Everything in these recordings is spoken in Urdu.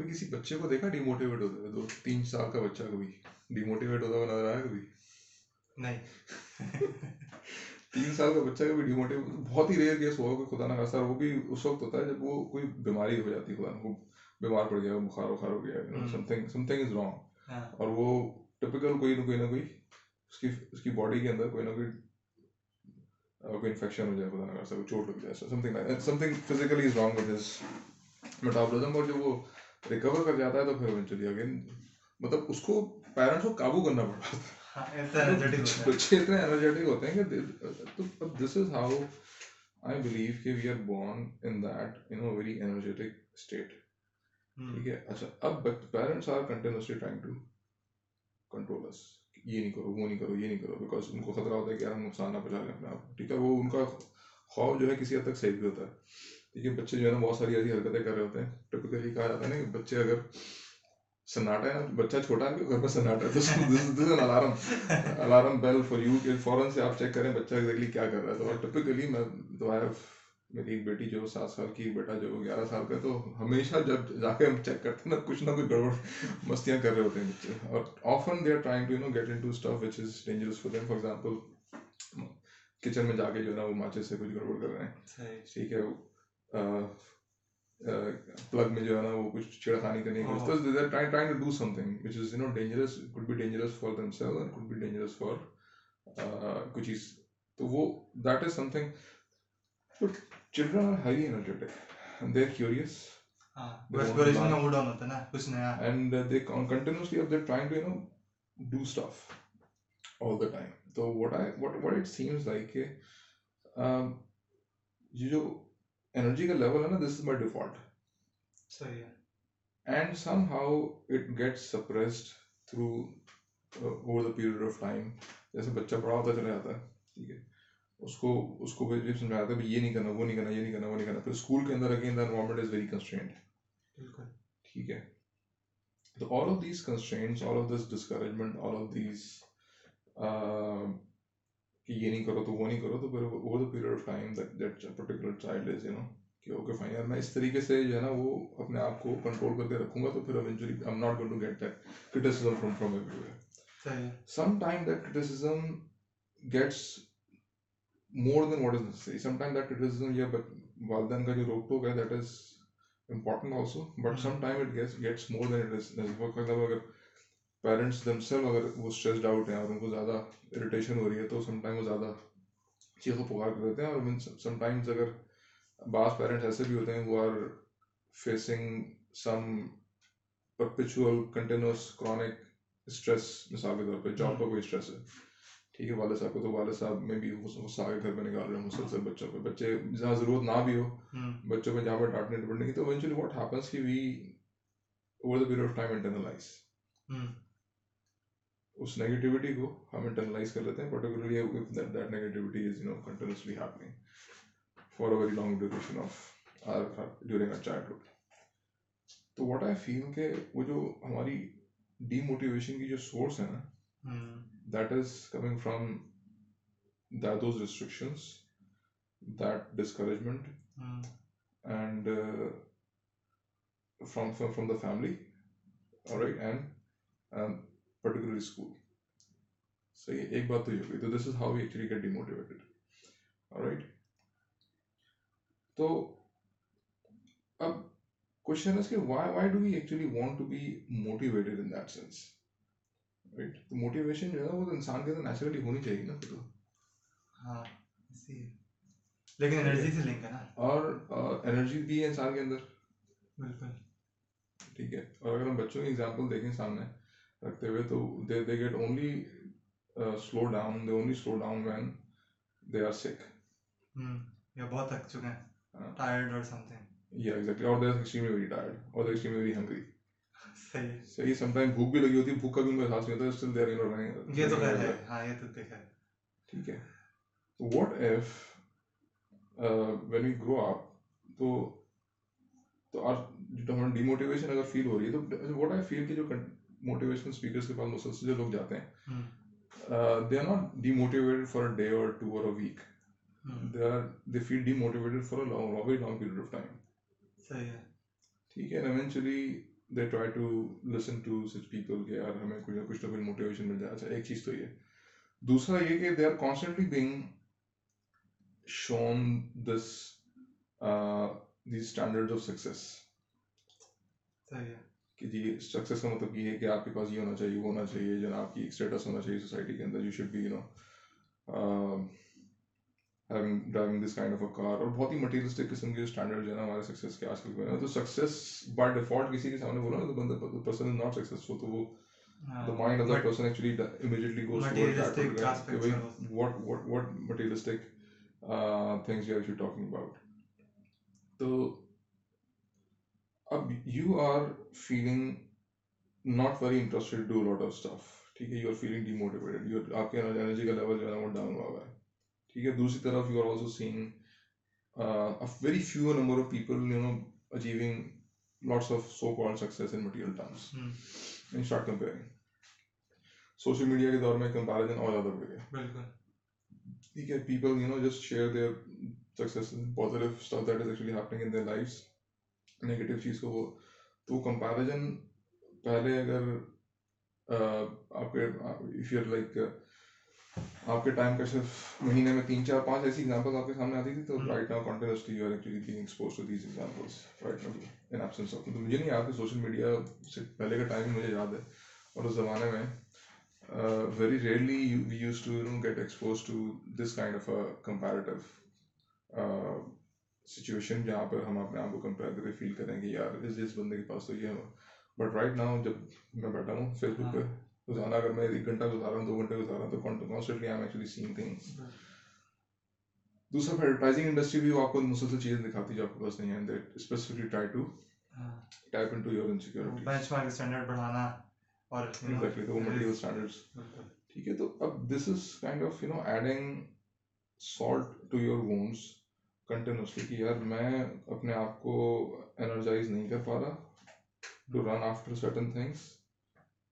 کبھی کسی بچے کو دیکھا ڈیموٹیویٹ ہوتا ہے دو تین سال کا بچہ کبھی ڈیموٹیویٹ ہوتا ہوا نظر آیا کبھی نہیں تین سال کا بچہ کبھی ڈیموٹیو بہت ہی ریئر کیس ہوا کہ خدا نہ خاصا وہ بھی اس وقت ہوتا ہے جب وہ کوئی بیماری ہو جاتی ہے خدا نہ وہ بیمار پڑ گیا بخار وخار ہو گیا something something is wrong اور وہ ٹپکل کوئی نہ کوئی نہ کوئی اس کی اس کی باڈی کے اندر کوئی نہ کوئی کوئی انفیکشن ہو جائے خدا نہ خاصا کوئی چوٹ لگ جائے something something physically is wrong with his metabolism اور جب وہ ریکور کر جاتا ہے تو پھر ایونچولی اگین مطلب اس کو پیرنٹس کو قابو کرنا پڑتا ہے۔ ہاں بچے اتنے انرجیٹک ہوتے ہیں کہ this is how I believe کہ we are born in that in very energetic state ٹھیک ہے؟ اچھا اب parents are continuously trying to control اس یہ نہیں کرو وہ نہیں کرو یہ نہیں کرو بیکاز ان کو خطرہ ہوتا ہے کہ ہم نقصان نہ پہنچا لیں اپنے آپ ٹھیک ہے؟ وہ ان کا خوف جو ہے کسی حد تک صحیح بھی ہوتا ہے۔ ہے بچے جو ہے نا بہت ساری ایسی حرکتیں کر رہے ہوتے ہیں۔ ٹپکلی کہا جاتا ہے نا کہ بچے اگر سناٹا ہے نا بچہ چھوٹا ہے گھر میں سناٹا ہے۔ تو alarm alarm bell for you کہ فوراً سے آپ چیک کریں بچہ ایگزیکٹلی کیا کر رہا ہے۔ تو ٹپکلی میں تو آئی میری ایک بیٹی جو سات سال کی بیٹا جو گیارہ سال کا تو ہمیشہ جب جا کے ہم چیک کرتے ہیں نا کچھ نہ کچھ گڑبڑ مستیاں کر رہے ہوتے ہیں بچے۔ اور often they are trying to you know get into stuff which is dangerous for them for example kitchen میں جا کے جو ہے نا وہ ماچے سے کچھ گڑبڑ کر رہے ہیں۔ ٹھیک ہے۔ پلگ میں جو ہے نا وہ کچھ چھڑخانی کرنے کی something which is you know dangerous could be dangerous for themself and could be dangerous for کچھ چیز۔ تو وہ that is something but children are highly energetic they are curious ہاں۔ ایکسپلوریشن کا موڈ آن ہوتا ہے نا کچھ نیا۔ اینڈ دے کنٹینیوسلی اب they trying to you know do stuff all the time تو what I what what it seems like کہ یہ جو انرجی کا لیول ہے نا دس از مائی ڈیفالٹ صحیح ہے۔ And somehow it gets suppressed through over the period of time جیسے بچہ بڑا ہوتا چلا جاتا ہے ٹھیک ہے۔ اس کو اس کو بھی سمجھایا تھا یہ نہیں کرنا وہ نہیں کرنا یہ نہیں کرنا وہ نہیں کرنا۔ پھر اسکول کے اندر again the environment is very constrained بالکل۔ ٹھیک ہے۔ تو all of these constraints all of this discouragement all of these کہ یہ نہیں کرو تو وہ نہیں کرو تو پھر over the period of time that particular child is you know کہ اوکے فائن یار میں اس طریقے سے جو ہے نا وہ اپنے آپ کو کنٹرول کر کے رکھوں گا تو پھر eventually I am not going to get that criticism from from everywhere some time that criticism gets more than what is necessary some time that criticism یا والدین کا جو روک ٹوک ہے that is important also but some time it gets more than it is for example اگر پیرنٹس دم سیل اگر وہ اسٹریسڈ آؤٹ ہیں اور ان کو زیادہ اریٹیشن ہو رہی ہے تو سم ٹائم وہ زیادہ چیخوں پکار کر دیتے ہیں اور سم ٹائمز اگر بعض پیرنٹس ایسے بھی ہوتے ہیں وہ are facing some perpetual continuous chronic stress مثال کے طور پہ جاب کا کوئی اسٹریس ہے. ٹھیک ہے والد صاحب کو تو والد صاحب میں بھی غصہ آ کے گھر پہ نکال رہے ہیں مسلسل بچوں پہ۔ بچے جہاں ضرورت نہ بھی ہو بچوں پہ جہاں پہ ڈانٹنے ڈپٹنے کی تو ایونچولی واٹ ہیپنس کہ we over the period of time internalise us negativity کو ہم انٹرنلائز کر لیتے ہیں. Particularly that negativity is you know continuously happening for a very long duration of during our childhood تو واٹ آئی فیل کہ وہ جو ہماری ڈی موٹیویشن کی جو سورس ہے نا that is coming from those restrictions that discouragement and from from the family right and particularly school صحیح ایک بات تو یہ ہوگی تو this is how we actually get demotivated right تو اب کوشچن از کہ why why do we actually want to be motivated in that sense right تو موٹیویشن جو ہے وہ انسان کے اندر نیچرلی ہونی چاہیے نا تو ہاں لیکن انرجی سے لنک ہے نا اور انرجی بھی ہے انسان کے اندر بالکل ٹھیک ہے اور اگر ہم بچوں کی ایگزامپل دیکھیں سامنے رکھتے ہوئے تو they they get only slow down they only slow down when they are sick یا بہت تھک چکے ہیں. ٹائرڈ اور سم تھنگ یا ایگزیکٹلی اور they are extremely very tired اور دے ایکسٹریملی ویری ہنگری صحیح. صحیح. سم ٹائم بھوک بھی لگی ہوتی ہے بھوک کا بھی ان کو احساس نہیں ہوتا still they are no running یہ تو خیر ہے. ہاں یہ تو دیکھا ہے. ٹھیک ہے. تو what if when we grow up تو تو آج جو ہمیں ڈی موٹیویشن اگر فیل ہو رہی ہے تو واٹ آئی فیل کہ جو موٹیویشنل اسپیکرس کے پاس مسلسل جو لوگ جاتے ہیں۔ They are not demotivated for a day اور ٹو اور a week they are they feel demotivated for long very long period of time صحیح ہے۔ ٹھیک ہے eventually they try to listen to such people کہ یار ہمیں کچھ نہ کچھ نہ کچھ موٹیویشن مل جائے اچھا ایک چیز تو یہ۔ دوسرا یہ کہ they are constantly being shown this the standard of success صحیح ہے۔ کہ جی سکسیس کا مطلب یہ ہے کہ آپ کے پاس یہ ہونا چاہیے وہ ہونا چاہیے جناب کی اسٹیٹس ہونا چاہیے سوسائٹی کے اندر you should be you know driving this kind of a car اور بہت ہی مٹیریلسٹک قسم کے اسٹینڈرڈ جو ہے نا ہمارے سکسیس کے آج کل تو سکسیس بائی ڈیفالٹ کسی کے سامنے بولا نا تو بندہ پرسن از ناٹ سکسیسفل تو وہ the mind of that person actually immediately goes towards that also- what what what materialistic uh, things you are actually talking about? اب you are feeling not very interested do lot of stuff ٹھیک ہے؟ You are feeling demotivated آپ کے انرجی کا لیول جو ہے نا وہ ڈاؤن ہوا ہوا ہے ٹھیک ہے؟ دوسری طرف you are also seeing very few number of people you know achieving lots of so call success in material terms in short comparing social media کے دور میں کمپیرزن اور زیادہ بڑھ گیا۔ ٹھیک ہے؟ People you know just share their success positive stuff that is actually happening in their life negative چیز کو وہ تو کمپیریزن پہلے اگر آپ کے اف یو لائک آپ کے ٹائم کا صرف مہینے میں تین چار پانچ ایسی ایگزامپل آپ کے سامنے آتی تھی تو right now continuously you are actually being expose to these examples right now in absence of تو مجھے نہیں یاد کہ سوشل میڈیا سے پہلے کا ٹائم مجھے یاد ہے اور اس زمانے میں very rarely we use to you know get expose to this kind of a comparative situation جہاں پر ہم اپنے آپ کو کمپیئر کر کے فیل کریں گے یار اس جس بندے کے پاس تو یہ ہے بٹ رائٹ ناؤ جب میں بیٹھا ہوں فیس بک پہ روزانہ اگر میں ایک گھنٹہ گزارا ہوں دو گھنٹے گزارا ہوں تو constantly I am actually seeing things دوسرا پھر ایڈورٹائزنگ انڈسٹری بھی آپ کو مسلسل چیزیں دکھاتی جو آپ کے پاس نہیں ہیں that specifically try to tap into your insecurity benchmark standard بڑھانا اور ایگزیکٹلی تو وہ مٹیریل اسٹینڈرڈس ٹھیک ہے تو اب this is kind of you know adding salt to your wounds continuously کہ یار میں اپنے آپ کو انرجائز نہیں کر پا رہا to run after certain things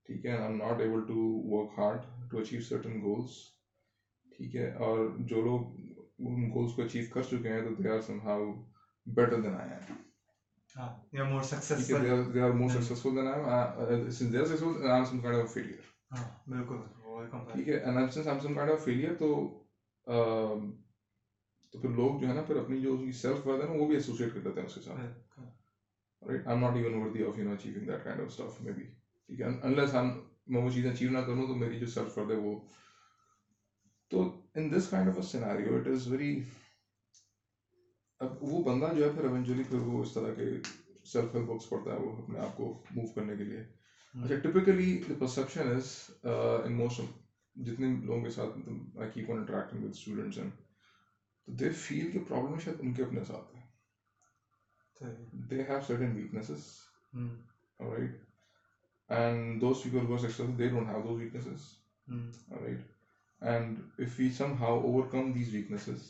ٹھیک ہے I am not able to work hard to achieve certain goals ٹھیک ہے اور جو لوگ ان گولس کو اچیو کر چکے ہیں تو they are somehow better than I am ٹھیک ہے successful they are they are more successful than I am uh, since they are successful I am some kind of a failure. ہاں بالکل وہ ٹھیک ہے and I'm- since I'm some kind of failure تو تو پھر لوگ جو ہے نا پھر اپنی جو سیلف ورد ہے نا وہ بھی ایسوسیٹ کر لیتے ہیں اس کے ساتھ. I am not even worthy of you know achieving that kind of stuff maybe ٹھیک ہے؟ انلیس ہم میں وہ چیزیں اچیو نہ کروں تو میری جو سیلف ورد ہے وہ تو in this kind of a scenario it is very اب وہ بندہ جو ہے پھر ایونچولی پھر وہ اس طرح کے سیلف ہیلپ بکس پڑھتا ہے وہ اپنے آپ کو موو کرنے کے لیے. اچھا typically perception is in most جتنے لوگوں کے ساتھ I keep on interacting with students and تو دے فیل کہ پرابلم شاید ان کے اپنے ساتھ ہے۔ They have certain weaknesses right and those people who successful they don't have those weaknesses right and if we somehow overcome these weaknesses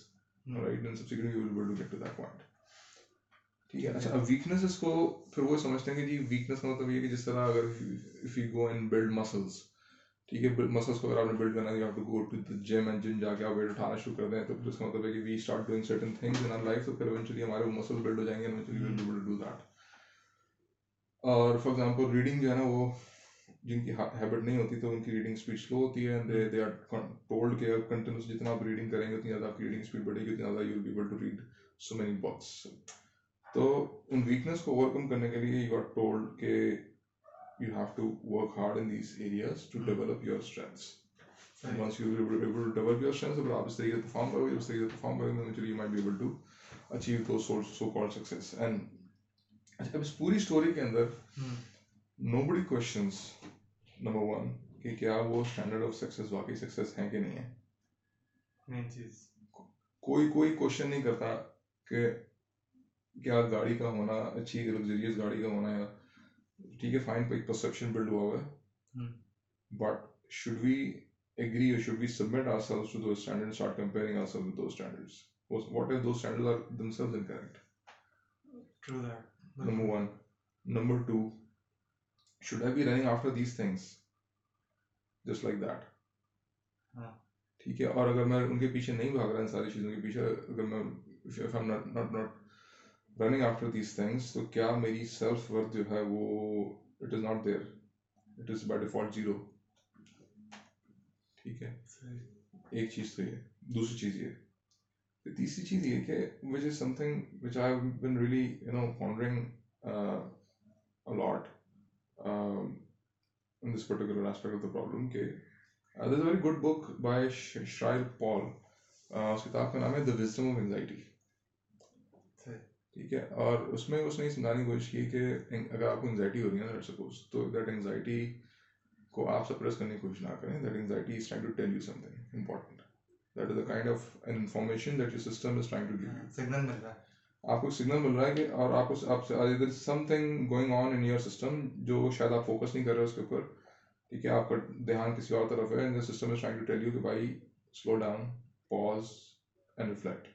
right then subsequently we will to get to that point ٹھیک ہے۔ اچھا ویکنیسز کو پھر وہ سمجھتے ہیں کہ جی ویکنیس کا مطلب یہ کہ جس طرح اگر if you go and build muscles ٹھیک ہے مسلس کو اگر آپ نے بلڈ کرنا ہے you have go to the gym and gym جا کے آپ ویٹ اٹھانا شروع کر دیں، تو پھر اس کا مطلب ہے کہ we start doing certain things in our life تو پھر ایونچولی ہمارے وہ مسل بلڈ ہو جائیں گے eventually will do do that اور فار ایگزامپل ریڈنگ جو ہے نا، وہ جن کی ہیبٹ نہیں ہوتی، تو ان کی ریڈنگ اسپیڈ سلو ہوتی ہے دے دے آر ٹولڈ کہ کنٹینیوس جتنا آپ ریڈنگ کریں گے، اتنی زیادہ آپ کی ریڈنگ اسپیڈ بڑھے گی اتنا زیادہ you will be able to read so many books تو ان ویکنیس کو اوور کم کرنے کے لیے یو آر ٹولڈ کہ you have to work hard in these areas to develop your strengths once you are able to develop your strengths اگر آپ اس طریقے سے پرفارم کرو گے اس طریقے سے پرفارم کریں گے you might be able to achieve those so, so called success. And اچھا اب اس پوری اسٹوری کے اندر nobody questions number one کہ کیا وہ اسٹینڈرڈ آف سکسیس واقعی سکسیس ہیں کہ نہیں ہے مین چیز کوئی کوئی کوشچن نہیں کرتا کہ کیا گاڑی کا ہونا اچھی لگزریس گاڑی کا ہونا یا ٹھیک ہے فائن ایک پرسپشن بلڈ ہوا ہوا ہے۔ بٹ شوڈ وی ایگری اور should we submit ourselves to the standard start comparing ourselves to standards what if the standards are themselves incorrect true that number 1 number 2 should I be running after these things just like that ٹھیک ہے اور اگر میں ان کے پیچھے نہیں بھاگ رہا ان ساری چیزوں کے پیچھے اگر میں if I'm not not running after these things تو کیا میری سیلف ورتھ جو ہے وہ it is not there it is by default zero ٹھیک ہے؟ ایک چیز تو یہ دوسری چیز یہ تیسری چیز یہ کہ which is something which I been really you know pondering a lot in this particular aspect of the problem کہ very good book by Sh- Shrail Paul. Uh, اس کتاب کا نام ہے Wisdom of Anxiety. صحیح ٹھیک ہے؟ اور اس میں اس نے یہ سمجھانے کی کوشش کی کہ اگر آپ کو انگزائٹی ہو رہی ہے نا سپوز تو دیٹ انگزائٹی کو آپ سپریس کرنے کی کوشش نہ کریں۔ That anxiety is trying to tell you something important that is the kind of information that your system is trying to give you signal مل رہا ہے۔ آپ کو سگنل مل رہا ہے کہ اور آپ کو آپ سے something going on in your system جو شاید آپ فوکس نہیں کر رہے اس کے اوپر۔ ٹھیک ہے آپ کا دھیان کسی اور طرف ہے system is trying to tell you کہ بھائی slow down pause and reflect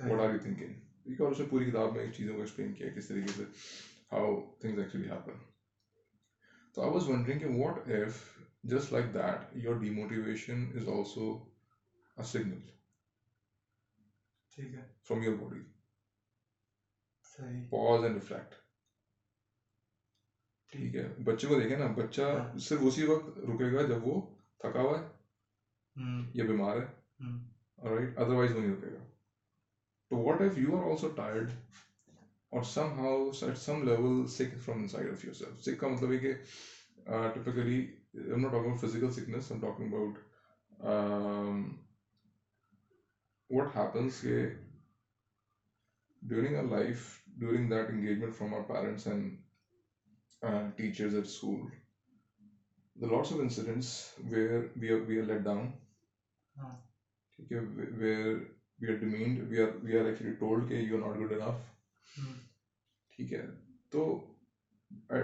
what are you thinking ہے اور اس نے پوری کتاب میں چیزوں کو ایکسپلین کیا کس طریقے سے ہاؤ تھنگز ایکچولی ہیپن تو آئی واز ونڈرنگ کہ what if just like that your demotivation is also a signal ٹھیک ہے from your body pause and reflect ٹھیک ہے بچے کو دیکھیں نا بچہ۔ صرف اسی وقت رکے گا جب وہ تھکا ہوا ہے یا بیمار ہے رائٹ ادروائز وہ نہیں رکے گا تو what if you are also tired اور somehow at some level sick from inside of yourself sick کا مطلب ہے کہ typically I'm not talking physical sickness I'm talking about what happens کہ during our life during that engagement from our parents and teachers at school. The lots of incidents where we are we are let down. ہاں Okay, where are demeaned, we are we are actually told that you are not good enough. ہوں ٹھیک ہے تو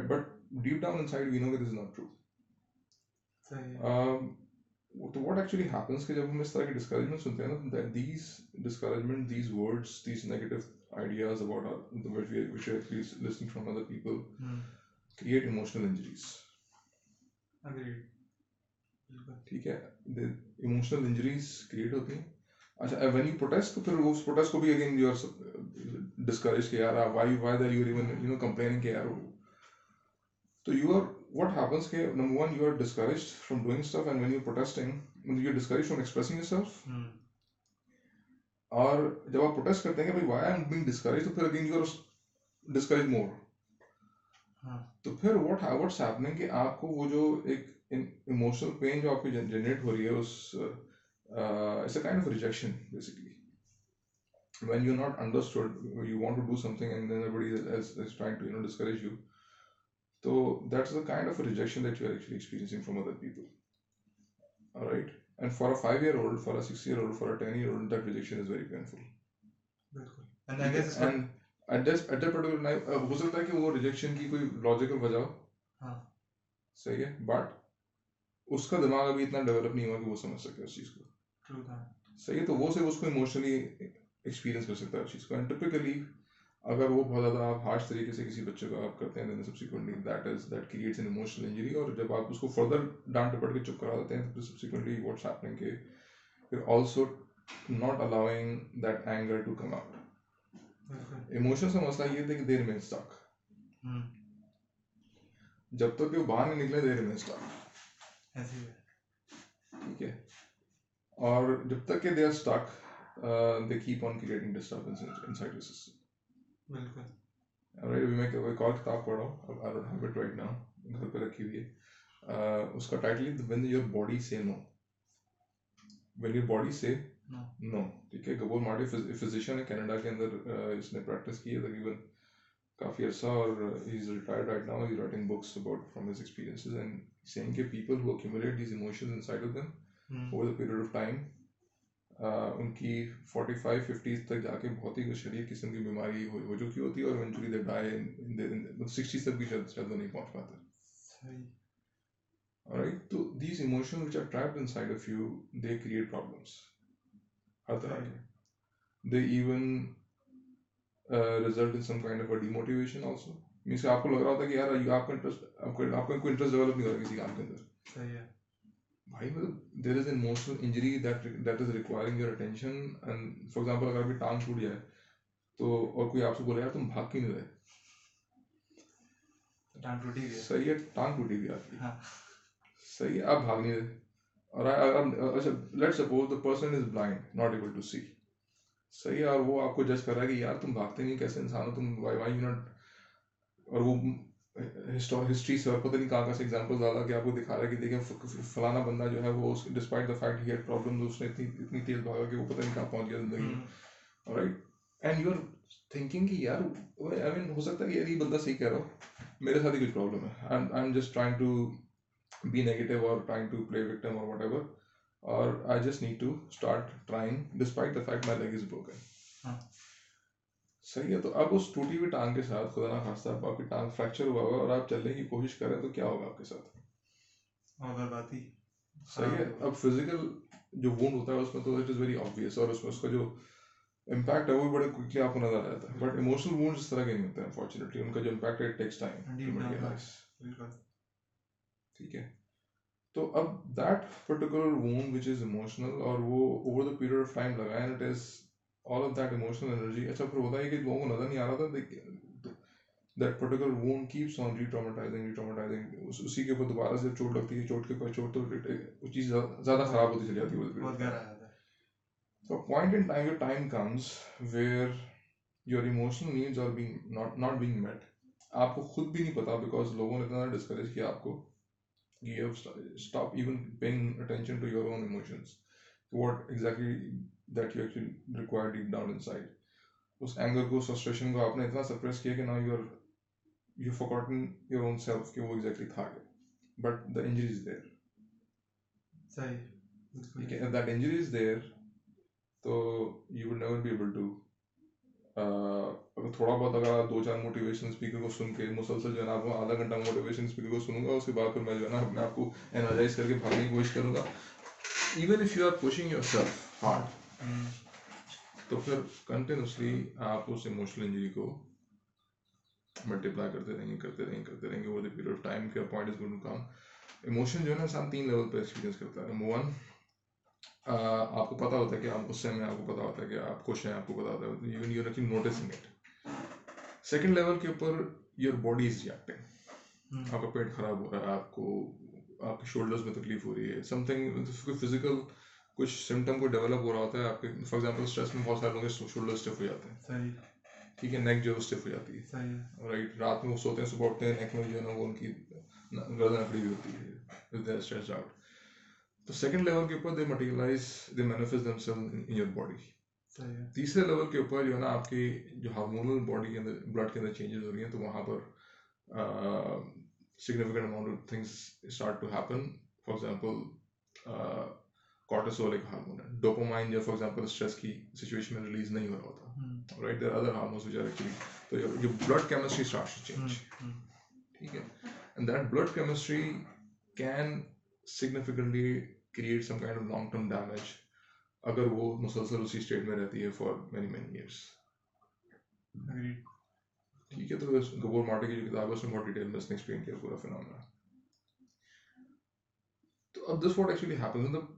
but deep down inside we know this is not true تو واٹ ایکچولی ہیپنس کہ جب ہم اس طرح کی ڈسکریجمنٹ سنتے ہیں نا these discouragement these words these negative ideas about our, which we which are actually listening from other people ہوں create emotional injuries. اگریڈ بالکل ٹھیک ہے ایموشنل انجریز کریٹ ہوتی ہیں اچھا وین یو پروٹیسٹ تو پھر اس پروٹیسٹ کو بھی اگین یو آر ڈسکریج کہ یار why why that you even you know complaining کہ یار تو یو آر واٹ ہیپنس کہ number one you are discourage from doing stuff and when you protesting you discourage from expressing yourself اور جب آپ پروٹیسٹ کرتے ہیں کہ بھائی why I am being discourage تو پھر again you are discourage more تو پھر واٹ واٹس ہیپننگ کہ آپ کو وہ جو ایک ایموشنل پین جو آپ کی جنریٹ ہو رہی ہے اس it's a kind of rejection basically when you're not understood you want to do something and then everybody is, is trying to you know discourage you so that's the kind of a rejection that you are actually experiencing from other people all right and for a five year old for a six year old for a ten year old that rejection is very painful بالکل and I guess and at this at that particular time uh, ہو سکتا ہے کہ وہ ریجیکشن کی کوئی لاجیکل وجہ ہو ہاں صحیح ہے بٹ اس کا دماغ ابھی اتنا ڈیولپ نہیں ہوا کہ وہ سمجھ سکے اس چیز کو صحیح ہے تو وہ صرف اس کو ایموشنلی ایکسپیرینس کر سکتا ہے اس چیز کو. اینڈ ٹپکلی اگر وہ بہت زیادہ آپ ہارش طریقے سے کسی بچے کو آپ کرتے ہیں then subsequently that is that creates an emotional injury اور جب آپ اس کو فردر ڈانٹ ڈپٹ کے چپ کرا دیتے ہیں تو سبسیکوینٹلی واٹس ہیپننگ کہ پھر also not allowing that anger to come out emotions کا مسئلہ یہ تھا کہ دیر میں ہوں۔ جب تک کہ وہ باہر نہیں نکلے دیر میں ہے ٹھیک ہے۔ اور جب تک کہ they are stuck they keep on creating disturbance inside your system بالکل۔ Alright, ابھی میں ایک اور کتاب پڑھ رہا ہوں I don't have it right now گھر پہ رکھی ہوئی ہے۔ اس کا ٹائٹل ہے when your body say no. When your body say no no. ٹھیک ہے گبور مارٹی فزیشین ہے کینیڈا کے اندر اس نے پریکٹس کی ہے تقریباً کافی عرصہ اور he is retired right now he writing books about from his experiences and seeing کہ people who accumulate these emotions inside of them ہوں over the period of time ان کی فورٹی فائیو ففٹیز تک جا کے بہت ہی شدید قسم کی بیماری ہو ہو چکی ہوتی ہے اور ایونچولی دے ڈائی سکسٹیز تک بھی شاید شاید نہیں پہنچ پاتے رائٹ تو these emotion which are trapped inside of you they create problems ہر طرح کے۔ They even result in some kind of demotivation also means آپ کو لگ رہا ہوتا ہے کہ یار آپ کا انٹرسٹ آپ کا کوئی انٹرسٹ ڈیولپ نہیں ہو رہا کسی کام کے اندر۔ صحیح ہے۔ بھائی there is an emotional injury that that is requiring your attention and for example اگر آپ کی ٹانگ چھوٹ جائے تو اور کوئی آپ سے بولے یار تم بھاگ کیوں نہیں رہے ٹانگ ٹوٹی صحیح ہے ٹانگ ٹوٹی آپ کی صحیح ہے آپ بھاگ نہیں رہے اور اچھا let suppose the person is blind not able to see صحیح ہے اور وہ آپ کو جج کر رہا ہے کہ یار تم بھاگتے نہیں کیسے انسان ہو تم وائی وائی یو ناٹ اور وہ ہسٹری سے اور پتہ نہیں کہاں کہاں سے ایگزامپل ڈالا کہ آپ کو دکھا رہا ہے کہ دیکھیں فلانا بندہ جو ہے وہ despite the fact had problem اس نے اتنی اتنی تیز بھاگا کہ وہ پتہ نہیں کہاں پہنچ گیا زندگی میں. Right and you are thinking کہ یار آئی مین ہو سکتا ہے کہ یار یہ بندہ صحیح کہہ رہا ہو. میرے ساتھ ہی کچھ پرابلم ہے. I am just trying to be negative اور ٹرائنگ ٹو پلے وکٹم اور واٹ ایور اور I just need to start trying despite the fact my leg is broken صحیح ہے تو اب اس ٹوٹی ہوئی ٹانگ کے ساتھ خدا نہ نخواستہ آپ کی ٹانگ فریکچر ہوا ہوگا اور آپ چلنے کی کوشش کریں تو کیا ہوگا آپ کے ساتھ؟ صحیح ہے اب فزیکل جو وونڈ ہوتا ہے اس میں تو اٹ از ویری آبویس اور اس میں اس کا جو امپیکٹ ہے وہ بڑے کوئکلی آپ کو نظر آ جاتا ہے۔ بٹ ایموشنل وونڈ اس طرح کے نہیں ہوتے ہیں انفارچونیٹلی ان کا جو امپیکٹ ہے ٹیکس ٹائم ٹھیک ہے۔ تو اب that particular wound which is emotional اور وہ over the period of time لگا and it is all of that emotional energy اچھا پھر ہوتا ہے کہ لوگوں کو نظر نہیں آ رہا تھا that particular wound keeps on retraumatising retraumatising اسی کے اوپر دوبارہ سے چوٹ لگتی ہے چوٹ کے اوپر چوٹ تو وہ چیز زیادہ خراب ہوتی چلی جاتی ہے تو point in time your time comes where your emotional needs are being not not being met آپ کو خود بھی نہیں پتا بیکاز لوگوں نے اتنا ڈسکریج کیا آپ کو you have stop even paying attention to your own emotions what exactly that you actually require deep down inside us anger کو اس کو آپ نے اتنا سپریس کیا کہ نا you are you focusing your own self کہ وہ ایگزیکٹلی تھا کیا. But the injury is there that injury is there تو you will never be able to اگر تھوڑا بہت اگر دو چار موٹیویشنل اسپیکر کو سن کے مسلسل جو ہے نا آپ آدھا گھنٹہ موٹیویشن اسپیکر کو سنوں گا اس کے بعد پھر میں جو ہے نا اپنے آپ کو انرجائز کر کے بھاگنے کی کوشش کروں گا. Even if you are pushing yourself hard تو پھر کنٹینیوسلی آپ اس ایموشنل انجری کو ملٹیپلائی کرتے رہیں گے کرتے رہیں گے کرتے رہیں گے over the period of time کے point is going to come emotion جو ہے نا انسان تین لیول پہ ایکسپیرینس کرتا ہے. نمبر ون آپ کو پتا ہوتا ہے کہ آپ غصے میں آپ کو پتا ہوتا ہے کہ آپ خوش ہیں آپ کو پتا ہوتا ہے یو یو رکھی نوٹسنگ اٹ سیکنڈ لیول کے اوپر یور باڈی از ریئیکٹنگ آپ کا پیٹ خراب ہو رہا ہے آپ کو آپ کے شولڈرز میں تکلیف ہو رہی ہے سم تھنگ کوئی فزیکل کچھ سمٹم کو ڈیولپ ہو رہا ہوتا ہے آپ کے فار ایگزامپل اسٹریس میں بہت سارے لوگ شولڈر اسٹیف ہو جاتے ہیں۔ ٹھیک ہے نیک جو ہے اسٹیف ہو جاتی ہے۔ رائٹ رات میں وہ سوتے ہیں صبح اٹھتے ہیں نیک میں جو ہے نا وہ ان کی گردن اکڑی بھی ہوتی ہے۔ اسٹریس آؤٹ تو سیکنڈ لیول کے اوپر they materialize they manifest themselves in your body تیسرے لیول کے اوپر جو ہے نا آپ کی جو ہارمونل باڈی کے اندر بلڈ کے اندر چینجز ہو رہی ہیں تو وہاں پر significant amount of things start to happen for example cortisol hormone ہے ڈوپومائن جو فار ایگزامپل اسٹریس کی سچویشن میں ریلیز نہیں ہو رہا ہوتا right there other hormones which are actually تو یہ blood chemistry start to change ٹھیک ہے and that blood chemistry can significantly create some kind of long term damage اگر وہ مسلسل اسی اسٹیٹ میں رہتی ہے فار مینی مینی ایئرس ٹھیک ہے تو گبور مارٹے کی جو کتاب ہے اس میں بہت ڈیٹیل میں اس نے ایکسپلین کیا پورا فنامنا تو اب this what actually happens in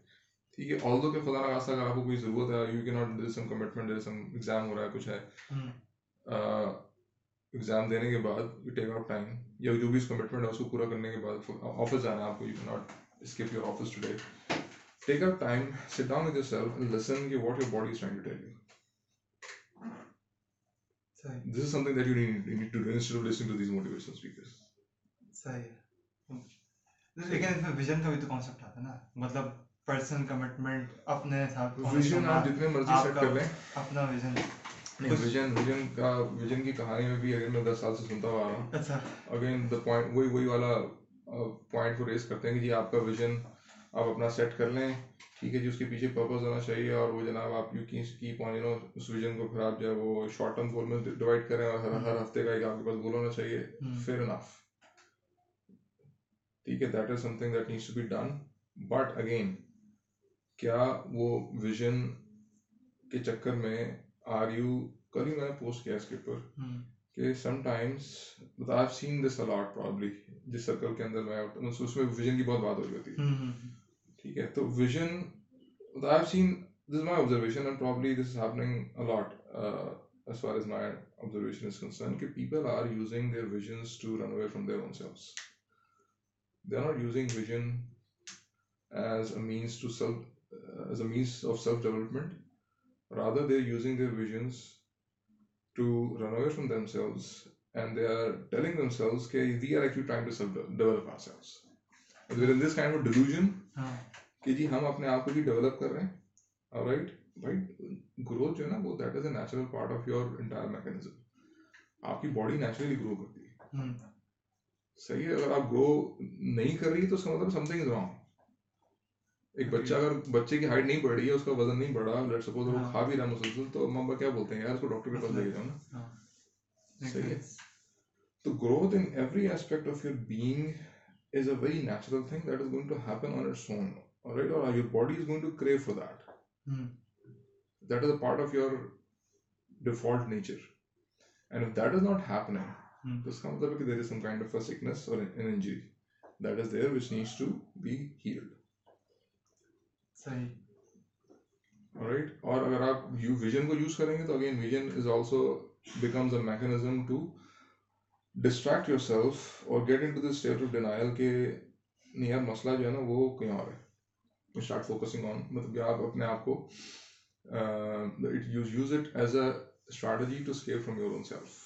ٹھیک ہے آل دو کہ خدا نہ خاصہ اگر آپ کو کوئی ضرورت ہے you can not there some commitment there some exam ہو رہا ہے کچھ ہے ایگزام دینے کے بعد یو ٹیک آؤٹ ٹائم یا جو بھی اس کمٹمنٹ ہے اس کو پورا کرنے کے بعد آفس جانا ہے آپ کو you can not skip your office today take out time sit down with yourself and listen کہ what your body is trying to tell you this is something that you need you need to do instead of listening to these motivational speakers صحیح۔ ہے لیکن اس میں ویژن کا بھی تو کانسیپٹ آتا ہے نا۔ مطلب پرسنل کمٹمنٹ اپنے ویژن آپ جتنے مرضی سیٹ کر لیں اپنا ویژن ویژن ویژن کا ویژن کی کہانی میں بھی اگر میں دس سال سے سنتا ہوا آ رہا ہوں اچھا اگین دا پوائنٹ وہی وہی والا پوائنٹ کو ریز کرتے ہیں کہ جی آپ کا ویژن آپ اپنا سیٹ کر لیں ٹھیک ہے جی اس کے پیچھے پرپز ہونا چاہیے اور وہ جناب آپ یو کی کیپ آن اس ویژن کو پھر آپ جو ہے وہ شارٹ ٹرم گول میں ڈیوائڈ کریں اور ہر ہر ہفتے کا ایک آپ کے پاس گول ہونا چاہیے فیئر انف ٹھیک ہے that is something that needs to be done but again کیا وہ ویژن کے چکر میں آر یو کل ہی میں نے پوسٹ کیا اس کے اوپر کہ سم ٹائمس مطلب I seen this a lot probably جس سرکل کے اندر میں اس میں ویژن کی بہت بات ہو رہی ہوتی۔ ہے ٹھیک ہے تو vision I have seen this is my observation and probably this is happening a lot as far as my observation is concerned کہ are using their visions to run away from their own selves. They are not using vision as a means to self uh, as a means of self development rather they are using their visions to run away from themselves and they are telling themselves کہ we are actually trying to self develop ourselves and we're in this kind of delusion ہاں کہ جی ہم اپنے آپ کو بھی ڈیولپ کر رہے ہیں رائٹ بھائی گروتھ جو ہے نا وہ that is a natural part of your entire mechanism آپ کی باڈی نیچرلی گرو کرتی ہے ہم، صحیح ہے اگر آپ گرو نہیں کر رہی تو اس کا مطلب سم تھنگ از رانگ ایک بچہ اگر بچے کی ہائٹ نہیں بڑھ رہی ہے اس کا وزن نہیں بڑھا لیٹ سپوز وہ ہاں۔ کھا بھی رہا ہے مسلسل تو ماں باپ کیا بولتے ہیں یار اس کو ڈاکٹر کے پاس لے جاؤ نا ہاں Makes صحیح ہے. تو growth in every aspect of your being is a very natural thing that is going to happen on its own right اور your body is going to crave for that that is a part of your default nature. And if that is not happening, Hmm. this comes up because there is some kind of a sickness or an, an injury that is there which needs to be healed. صحیح۔ Alright? اور اگر آپ یو ویژن کو یوز کریں گے تو again vision is also becomes a mechanism to distract yourself اور get into this state of denial کہ نہیں یار مسئلہ جو ہے نا وہ کہیں اور ہے۔ اسٹارٹ فوکسنگ آن مطلب کہ آپ اپنے آپ کو use it as a strategy to escape from your own self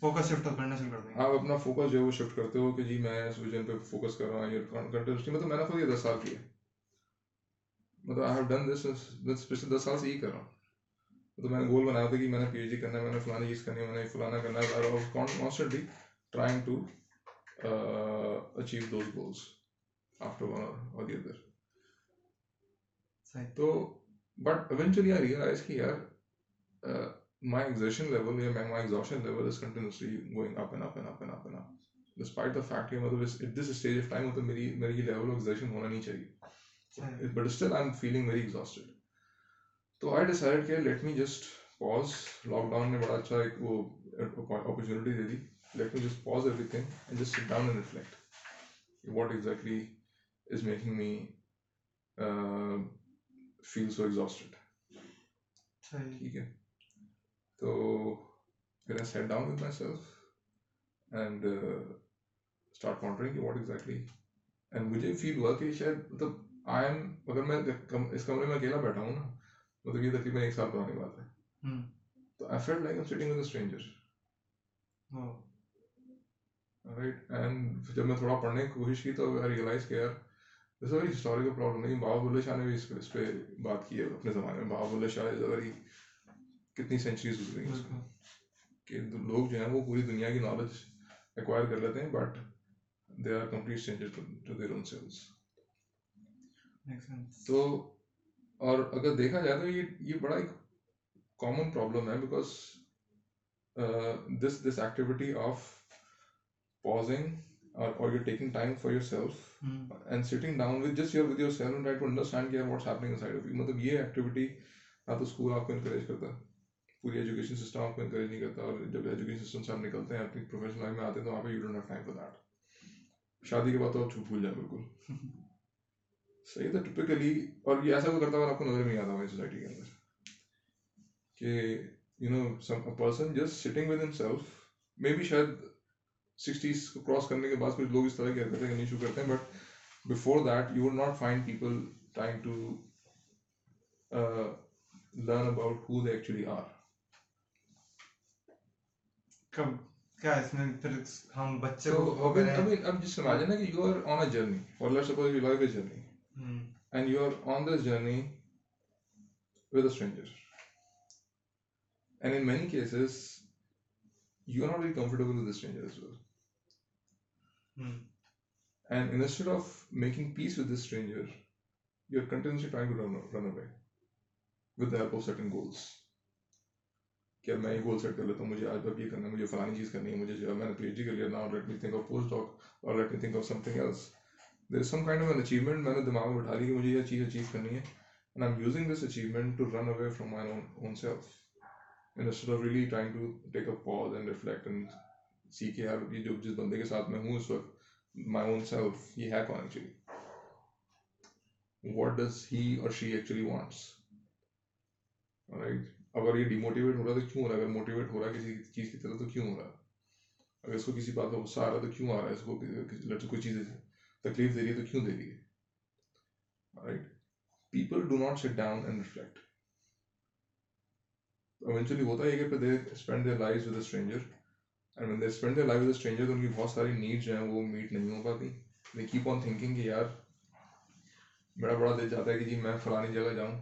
focus shift کرنا شروع آپ اپنا فوکس جو ہے وہ شفٹ کرتے ہو کہ جی میں اس ویژن پہ فوکس کر رہا ہوں یہ کنٹینیوسلی مطلب میں نے خود یہ دس سال کیا۔ مطلب آئی ہیو ڈن دس پچھلے دس سال سے یہی کر رہا ہوں۔ تو میں نے گول بنایا تھا کہ میں نے پی ایچ ڈی کرنا ہے میں نے فلانی چیز کرنی ہے میں نے فلانا کرنا ہے۔ Constantly trying to achieve those goals after one or the other تو بٹ ایونچولی آئی ریئلائز کہ یار مائی ایگزیشن لیول یا my exhaustion level is continuously going up and up and up and up and up despite the fact کہ مطلب اس دس اسٹیج آف ٹائم مطلب میری میری لیول آف ایگزیشن ہونا نہیں چاہیے۔ But still I am feeling very exhausted تو آئی ڈیسائڈ کہ let me just pause lockdown نے بڑا اچھا ایک وہ اپرچونیٹی دے دی. Let me just pause everything and just sit down and reflect what exactly is making me feel so exhausted صحیح ٹھیک ہے تو پھر I sat down with myself and start countering کہ واٹ ایگزیکٹلی اینڈ مجھے فیل ہوا کہ شاید مطلب آئی ایم اگر میں اس کمرے میں اکیلا بیٹھا ہوں نا مطلب یہ تقریباً ایک سال پرانی بات ہے تو I feel like am sitting with a stranger right and جب میں تھوڑا پڑھنے کی کوشش کی تو آئی ریئلائز کہ یار دس ویری ہسٹوریکل پرابلم ہے بابا بلے شاہ نے بھی اس پہ اس پہ بات کی ہے اپنے زمانے میں بابا بلے شاہ از ویری کتنی سینچریز گزری ہیں اس کو کہ لوگ جو ہیں وہ پوری دنیا کی نالج ایکوائر کر لیتے ہیں but they are complete stranger to their own selves تو اور اگر دیکھا جائے تو یہ یہ بڑا ایک کامن پرابلم ہے because this this activity of pausing or you taking time for yourself and sitting down with just your with yourself try to understand کیا what's happening side of you مطلب یہ ایکٹیویٹی نہ تو اسکول آپ کو انکریج کرتا. ہے پوری ایجوکیشن سسٹم آپ کو انکریج نہیں کرتا اور جب ایجوکیشن سسٹم سے آپ نکلتے ہیں اپنی پروفیشنل لائف میں آتے ہیں تو وہاں پہ you don't have time for that شادی کے بعد تو آپ چھوٹ بھول جائیں بالکل. صحیح تھا ٹپکلی اور یہ ایسا کوئی کرتا ہوا آپ کو نظر نہیں آتا ہماری سوسائٹی کے اندر کہ you know some person just sitting with in self may be شاید سکسٹیز کو کراس کرنے کے بعد کچھ لوگ اس طرح کی حرکتیں کرنی شروع کرتے ہیں but before that you will not find people trying to learn about who they actually are کب کیا اس میں پھر ہم بچے کو اب جس امیجن نا کہ you are on a journey or let suppose you life a journey and you are on this journey with stranger and in many cases you are not very comfortable with stranger and instead of making peace with this stranger you are continuously try to run away with the help of certain goals کیا میں یہ گول سیٹ کر لیتا ہوں مجھے آج تک یہ کرنا ہے مجھے فلانی چیز کرنی ہے مجھے جو ہے میں نے پی ایچ ڈی کر لیا نا let me think of course talk or let me think of something there is some kind of an achievement میں نے دماغ میں بٹھا لی کہ مجھے یہ چیز اچیو کرنی ہے and I am using this achievement to run away from my own self instead of really trying to take a pause and reflect and see کے یار یہ جو جس بندے کے ساتھ میں ہوں اس وقت مائی اون سیلف یہ ہے کون ایکچولی واٹ ڈز ہی اور شی ایکچولی وانٹس رائٹ اگر یہ ڈیموٹیویٹ ہو رہا تو کیوں ہو رہا ہے اگر موٹیویٹ ہو رہا ہے کسی چیز کی طرح تو کیوں ہو رہا ہے اگر اس کو کسی بات کا غصہ آ رہا ہے تو کیوں آ رہا ہے اس کو کوئی چیز تکلیف دے رہی ہے تو کیوں دے رہی ہے؟ Right people do not sit down and reflect eventually ہوتا ہے کہ they spend their life with stranger and they spend their life with stranger تو ان کی بہت ساری نیڈز جو ہیں وہ میٹ نہیں ہو پاتی. دے کیپ آن تھنکنگ کہ یار میرا بڑا دل چاہتا ہے کہ جی میں فلانی جگہ جاؤں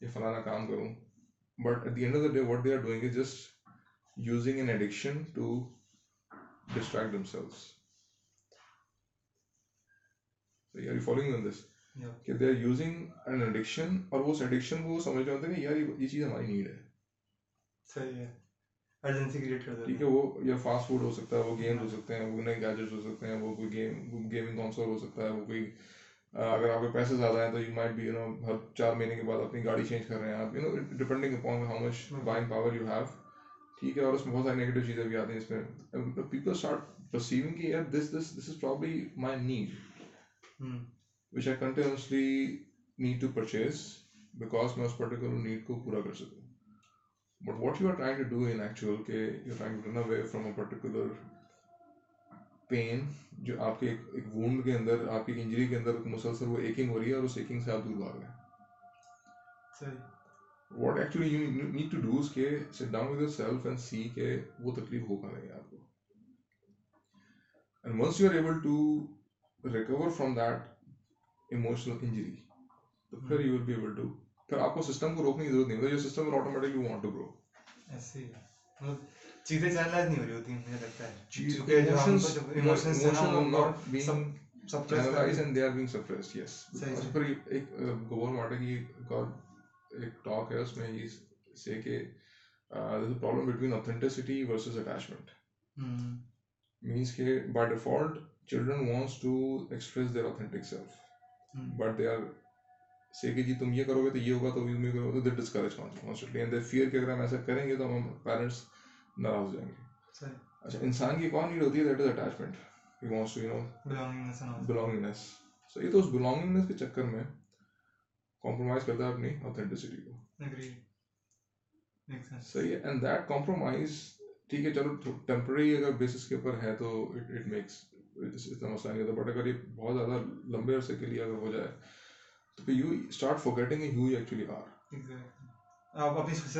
یا فلانا کام کروں. But at the end of the day what they are doing is just using an addiction to distract them یار یو فالوئنگ آن دس کہ they are using an addiction اور وہ اس اڈکشن کو سمجھ رہے ہوتے ہیں کہ یار یہ چیز ہماری نیڈ ہے ٹھیک ہے وہ یا فاسٹ فوڈ ہو سکتا ہے وہ گیمز ہو سکتے ہیں وہ نئے گیجٹس ہو سکتے ہیں وہ کوئی گیم گیمنگ کانسول ہو سکتا ہے وہ کوئی اگر آپ کے پیسے زیادہ ہیں تو you might be you know ہر چار مہینے کے بعد اپنی گاڑی چینج کر رہے ہیں آپ you know depending upon how much buying power you have ٹھیک ہے اور اس میں بہت ساری نگیٹو چیزیں بھی آتی ہیں اس میں پیپل اسٹارٹ پرسیونگ کی یار this this this is probably my need which I continuously need to purchase because میں اس پرٹیکولر نیڈ کو پورا کر سکوں but what you are trying to do in actual کہ you trying to run away from a particular pain جو آپ کے ایک وونڈ کے اندر آپ کی انجری کے اندر مسلسل وہ ایکنگ ہو رہی ہے اور اس ایکنگ سے آپ دور بھاگ رہے ہیں what actually you need to do is کے sit down with yourself and see کہ وہ تکلیف ہو پا رہی ہے آپ کو and once you are able to recover from that emotional injury تو پھر you will be able to پھر آپ کو سسٹم کو روکنے کی ضرورت نہیں ہوتی جو system automatically want to grow ایسے ہی چیزیں چینلائز نہیں ہو رہی ہوتی مجھے لگتا ہے۔ Emotions not and they suppressed yes ایک گوبر کی ایک ٹاک ہے اس میں یہ سے کہ problem between versus attachment means کہ by default children wants to express their authentic self but they are say کہ جی تم یہ کرو گے تو یہ ہوگا تو یہ کرو تو they discourage constantly and they fear کہ اگر ہم ایسا کریں گے تو ہم پیرنٹس ناراض ہو جائیں گے اچھا انسان کی کون نیڈ ہوتی ہے that is attachment he wants to you know belongingness so یہ تو اس بلانگنگنیس کے چکر میں کمپرومائز کرتا ہے اپنی اوتھینٹسٹی کو صحیح ہے اینڈ دیٹ کمپرومائز ٹھیک ہے چلو ٹیمپرری اگر بیسس کے اوپر ہے تو اٹ میکس اتنا مسئلہ نہیں ہوتا بٹ اگر یہ بہت زیادہ لمبے عرصے کے لیے اگر ہو جائے تو پھر you start forgetting you actually are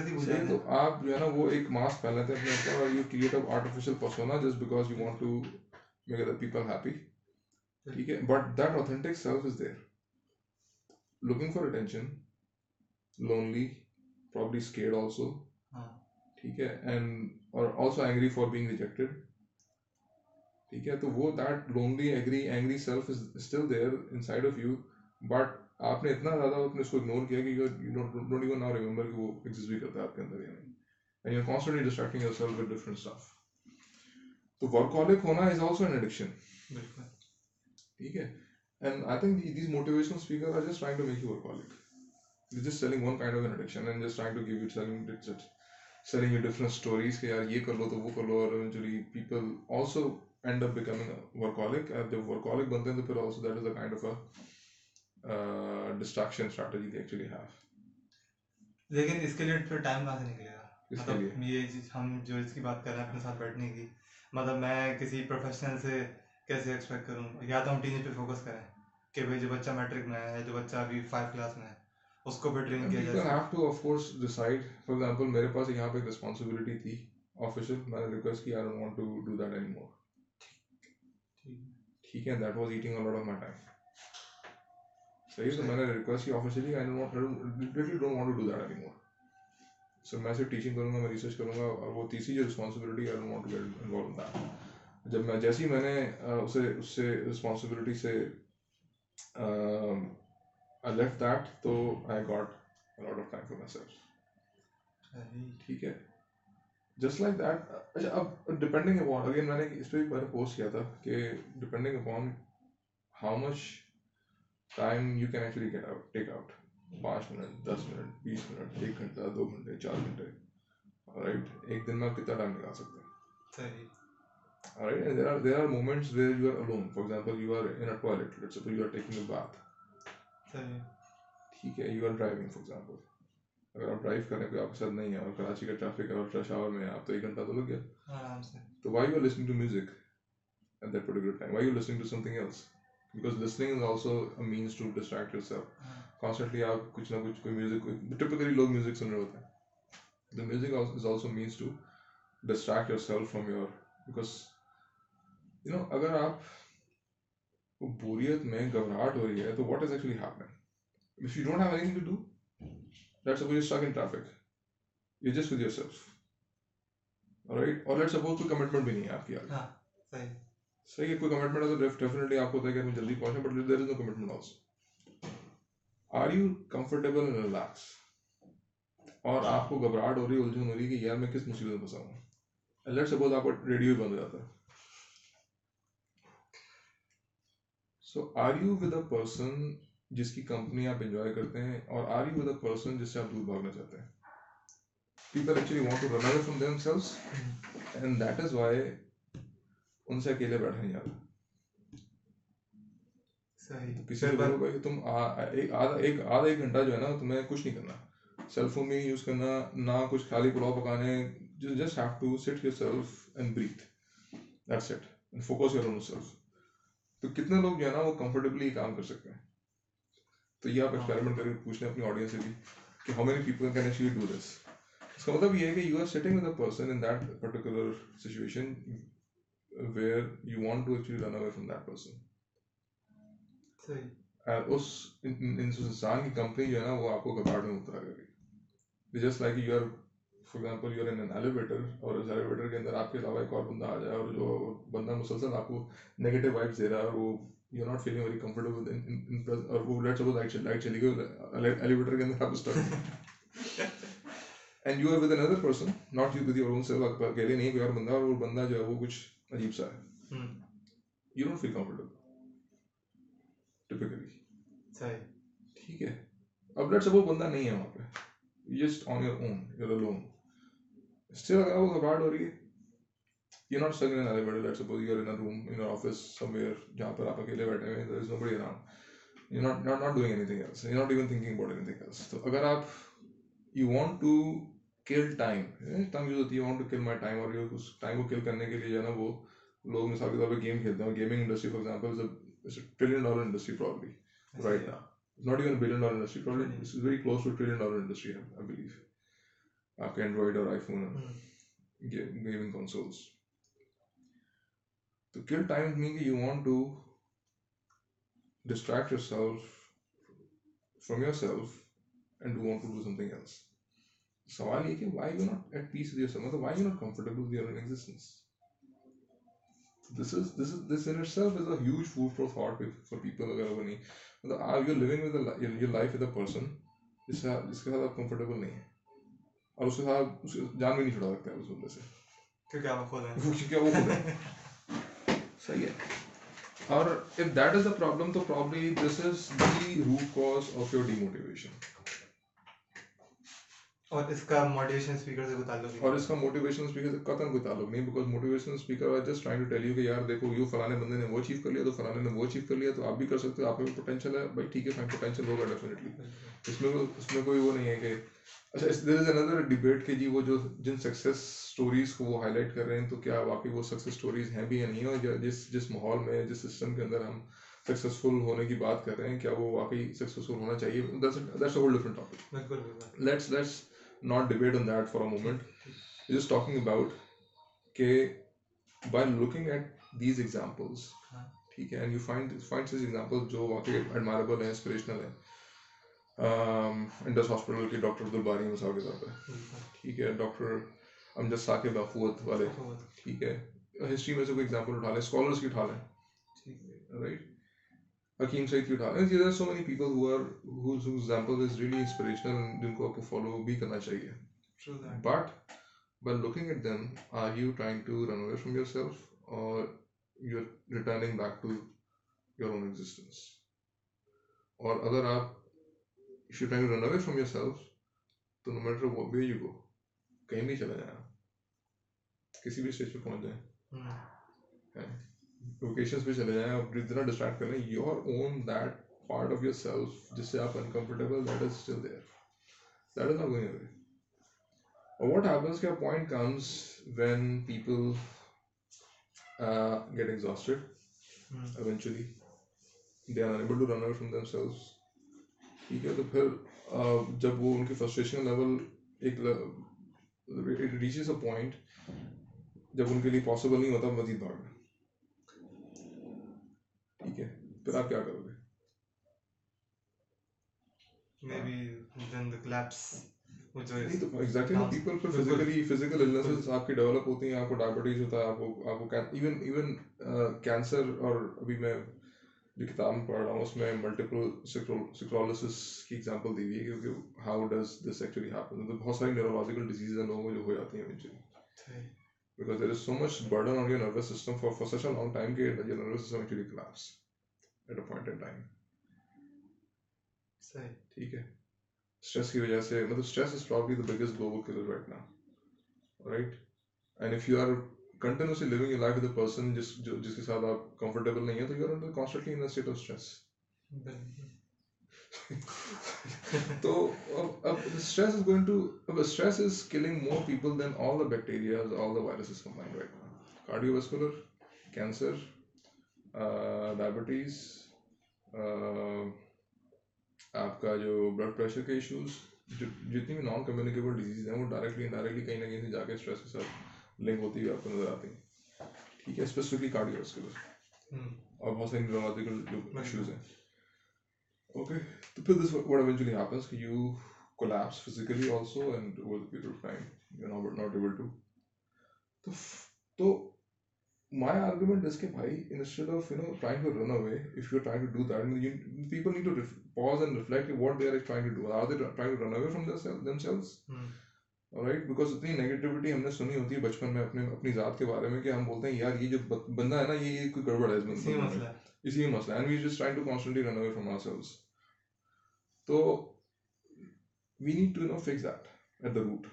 ہی تو آپ جو ہے نا وہ ایک ماسک پہن لیتے ہیں اپنے اور you create up artificial persona just because you want to make other people happy ٹھیک ہے؟ But that authentic self is there looking for attention lonely probably scared also ٹھیک ہے؟ اینڈ اور also angry for being rejected ٹھیک ہے تو وہ that lonely angry angry self is still there inside of you but آپ نے اتنا زیادہ اس کو اگنور کیا کہ ڈونٹ ایون ناؤ ریمبر کہ وہ ایگزسٹ بھی کرتا ہے آپ کے اندر یعنی۔ And you constantly distracting yourself with different stuff تو ورکالک ہونا از آلسو این ایڈکشن بالکل۔ ٹھیک ہے۔ And I think these motivation speaker are just trying to make you workaholic just selling one kind of an addiction and just trying to give you selling selling you different stories کہ یار یہ کر لو تو وہ کر لو اور eventually people also end up becoming workaholic اگر جب ورکالک بنتے ہیں تو پھر also that is a kind of a distraction strategy they actually have لیکن اس کے لیے پھر ٹائم کہاں سے نکلے گا اس کے لیے یہ ہم جو اس کی بات کر رہے ہیں اپنے ساتھ بیٹھنے کی مطلب میں کسی پروفیشنل سے کیسے ایکسپیکٹ کروں یا تو ہم ٹیچر پہ فوکس کریں کہ بھائی جو بچہ میٹرک میں ہے جو بچہ ابھی فائیو کلاس میں ہے اس کو بھی ٹرین کیا جائے have to of course decide for example میرے پاس یہاں پہ ایک رسپانسبلٹی تھی آفیشیل میں نے ریکویسٹ کیا I don't want to do that anymore ٹھیک ہے that was eating a lot of my time صحیح ہے تو میں نے ریکویسٹ کی officially I don't ڈیٹلی don't want to do that anymore so میں صرف ٹیچنگ کروں گا میں ریسرچ کروں گا اور وہ تیسری جو responsibility I don't want to get involve that جب میں جیسے ہی میں نے اسے اس سے رسپانسبلٹی سے آئی لیفٹ دیٹ تو I got lot of time for myself ٹھیک ہے جسٹ لائک دیٹ اچھا اب ڈپینڈنگ اپون اگین میں نے اس پہ بھی پوسٹ کیا تھا کہ depending upon how much time you can actually get out take out پانچ منٹ دس منٹ بیس منٹ ایک گھنٹہ دو گھنٹے چار گھنٹے رائٹ ایک دن میں کتنا ٹائم نکال سکتے ہیں؟ There are moments where you are alone for example you are in toilet you are taking a bath ٹھیک ہے you are driving for example اگر آپ ڈرائیو کریں کوئی آپ کے ساتھ نہیں ہے اور کراچی کا ٹریفک ہے اور رش میں آپ تو ایک گھنٹہ تو لگ گیا۔ تو why you are listening to music at that particular time why you listening to something else because listening is also a means to distract yourself constantly آپ کچھ نہ کچھ کوئی میوزک ٹپکلی لوگ میوزک سن رہے ہوتے ہیں۔ The music is also means to distract yourself from your because you know اگر آپ کو بوریت میں گھبراہٹ ہو رہی ہے تو what is actually happen if you don't have any to do Let's suppose you're stuck in traffic. You're just with yourself. Alright? Or let's suppose کوئی commitment بھی نہیں ہے آپ کی صحیح ہے کوئی commitment ہے تو definitely آپ کو ہوتا ہے کہ ہمیں جلدی but there is no commitment also. Are you comfortable and relaxed? اور آپ کو گھبراہٹ ہو رہی ہے الجھن ہو رہی ہے کہ یار میں کس مصیبت میں پھنسا ہوں لیٹ سپوز آپ کا ریڈیو ہی بند ہو جاتا ہے so are you with a person جس کی کمپنی آپ انجوائے کرتے ہیں اور آر یو دا پرسن جس سے آپ دور بھاگنا چاہتے ہیں؟ People actually want to run away from themselves and that is why ان سے اکیلے بیٹھا نہیں جاتا۔ تم آدھا ایک آدھا ایک گھنٹہ جو ہے نا تمہیں کچھ نہیں کرنا۔ سیل فون بھی یوز کرنا نہ کچھ خالی پلاؤ پکانے just have to sit yourself and breathe that's it focus your own self تو کتنے لوگ جو ہے نا وہ کمفرٹیبلی کام کر سکتے ہیں۔ تو یہ آپ ہاں۔ ایکسپیریمنٹ کر کے پوچھ لیں اپنی آڈینس سے بھی کہ how many people can actually do this اس کا مطلب یہ ہے کہ you are sitting with a person in that particular situation where you want to actually run away from that person اس انسان کی کمپنی جو ہے نا وہ آپ کو کباڑ میں اترا کرے گی just like you are for example you are in elevator اور اس ایلیویٹر کے اندر آپ کے علاوہ ایک اور بندہ آ جائے اور جو بندہ مسلسل آپ کو نگیٹو وائبس دے رہا ہے اور وہ you not feeling very comfortable اور وہ لائٹ سپوز لائٹ لائٹ چلی گئی ایلیویٹر کے اندر آپ start and you are with another person not you with your own self اکیلے نہیں کوئی اور بندہ اور وہ بندہ جو ہے وہ کچھ عجیب سا ہے you don't feel comfortable typically ٹھیک ہے اب لیٹ سپوز بندہ نہیں ہے وہاں پہ just on your own your lone still اگر وہ گھبراہٹ ہو رہی ہے یو ناٹ سنگ ان another world. Let's suppose in in a room in your office somewhere جہاں پر آپ اکیلے بیٹھے ہوئے there is nobody around. Not not not not doing anything else. You're not even thinking about anything else. تو اگر آپ you want to kill time tongue use ہوتی ہے وانٹ ٹو کل مائی ٹائم اور اس ٹائم کو کل کرنے کے لیے جو ہے نا وہ لوگ مثال کے طور پہ گیم کھیلتے ہیں gaming industry for example trillion dollar industry probably right نا not even billion dollar industry probably is very close to trillion dollar industry I believe آپ کے اینڈرائڈ اور آئی فون گیمنگ کنسولس تو کل ٹائم مین کہ you want to distract yourself from yourself and do want to do something else سوال یہ کہ why you not at peace with yourself مطلب why you not comfortable with your existence this is this is this in itself is a huge food for thought for people اگر وہ نہیں مطلب are you living with your life with a person جس کا جس کے ساتھ آپ کمفرٹیبل نہیں ہیں اور اس کے ساتھ اس جان بھی نہیں چھڑا سکتے آپ اس بندے سے کیونکہ آپ خود ہیں کیونکہ وہ خود ہیں صحیح ہے۔ اور if that is the problem تو probably this is the root cause of your demotivation اور اس کا موٹیویشن سپیکر سے کوئی تعلق نہیں اور اس کا موٹیویشن سپیکر سے قطن کوئی تعلق نہیں because motivation speaker are just trying to tell you کہ یار دیکھو یو فلانے بندے نے وہ اچیو کر لیا تو فلانے نے وہ اچیو کر لیا تو آپ بھی کر سکتے ہو آپ میں بھی پوٹینشیل ہے۔ بھائی ٹھیک ہے فائن پوٹینشیل ہوگا ڈیفینیٹلی اس میں اس میں کوئی وہ نہیں ہے کہ اچھا دیر از اندر ڈبیٹ کہ جی وہ جو جن سکسیز اسٹوریز کو وہ ہائی لائٹ کر رہے ہیں تو کیا واقعی وہ سکسیز اسٹوریز ہیں بھی یا نہیں؟ اور جس جس ماحول میں جس سسٹم کے اندر ہم سکسیزفل ہونے کی بات کر رہے ہیں کیا وہ واقعی سکسیزفل ہونا چاہیے؟ That's a whole different topic let's let's not debate on that for a moment. We're just talking about کہ by looking at these examples ٹھیک ہے and you find find these example جو واقعی ایڈمائربل ہیں انسپریشنل ہیں انڈس ہاسپٹل کے ڈاکٹر عبدالباری ہیں مثال کے طور پہ ٹھیک ہے ڈاکٹر امجد ثاقب بخوت والے ٹھیک ہے ہسٹری میں سے کوئی ایگزامپل اٹھا لیں اسکالرس کی اٹھا لیں رائٹ حکیم سعید کی اٹھا لیں so many people who are whose whose example is really inspirational جن کو آپ کو فالو بھی کرنا چاہیے. But by looking at them are you trying to run away from yourself اور you are returning back to your own existence اور اگر آپ شو trying run away from yourself تو نو میٹر وہ بھی یو گو کہیں بھی چلا جائیں کسی بھی اسٹیج پہ پہنچ جائیں. Hmm. لوکیشنس پہ چلے جائیں آپ جتنا ڈسٹریکٹ کریں your own that part of yourself جس سے آپ uncomfortable that is still there that is not going away اور واٹ ہیپنس کیا point comes when people get exhausted eventually they are able to run away from themselves ٹھیک ہے تو پھر جب وہ ان کی فرسٹریشن لیول ایک ریچز اے پوائنٹ جب ان کے لیے پاسبل نہیں ہوتا مزید بھاگنا ٹھیک ہے پھر آپ کیا کرو گے؟ maybe then the collapse which was نہیں تو ایگزیکٹلی نا پیپل پھر فزیکلی فزیکل النیسز آپ کی ڈیولپ ہوتی ہیں آپ کو ڈائبٹیز ہوتا ہے آپ کو آپ کو ایون ایون کینسر اور ابھی میں جو کتاب میں پڑھ رہا ہوں اس میں ملٹیپل سیکرولسس کی ایگزامپل دی ہوئی ہے کیونکہ how does this actually happen تو بہت ساری نیورولوجیکل ڈیزیز ہیں لوگوں کو جو ہو جاتی ہیں eventually at a point in time. صحیح ٹھیک ہے اسٹریس کی وجہ سے مطلب stress is probably the biggest global killer right now right and if you are continuously living your life with a person جس جو جس کے ساتھ آپ کمفرٹیبل نہیں ہیں تو you are under constantly in state of stress تو اب اب اسٹریس از گوئنگ ٹو اب stress is killing more people than all the bacterias all the viruses combined right cardiovascular cancer diabetes آپ کا جو بلڈ پریشر کے ایشوز جتنی بھی نان کمیونیکیبل ڈیزیز ہیں وہ ڈائریکٹلی انڈائریکٹلی کہیں نہ کہیں سے جا کے اسٹریس کے ساتھ لنک ہوتی ہوئی آپ کو نظر آتی ہیں۔ ٹھیک ہے اسپیسیفکلی کارڈیو ویسکولر ہوں اور بہت ساری نیورولوجیکل جو ایشوز ہیں۔ اوکے تو پھر دس واٹ ایونچولی ہیپنس کہ you collapse physically also and over the period of time you not able to تو my argument is کہ بھائی instead of you know trying to run away if you're trying to do that you, people need to ref, pause and reflect what they are trying to do. Are they trying to run away from themselves themselves? ہوں رائٹ بیکاز اتنی نیگیٹیوٹی ہم نے سنی ہوتی ہے بچپن میں اپنے اپنی ذات کے بارے میں کہ ہم بولتے ہیں یار یہ جو بندہ ہے نا یہ کوئی گڑبڑ ہے اس اسی بندے مسئلہ میں ہے اسی میں مسئلہ ہے and we just trying to constantly run away from ourselves تو we need to know fix that at the root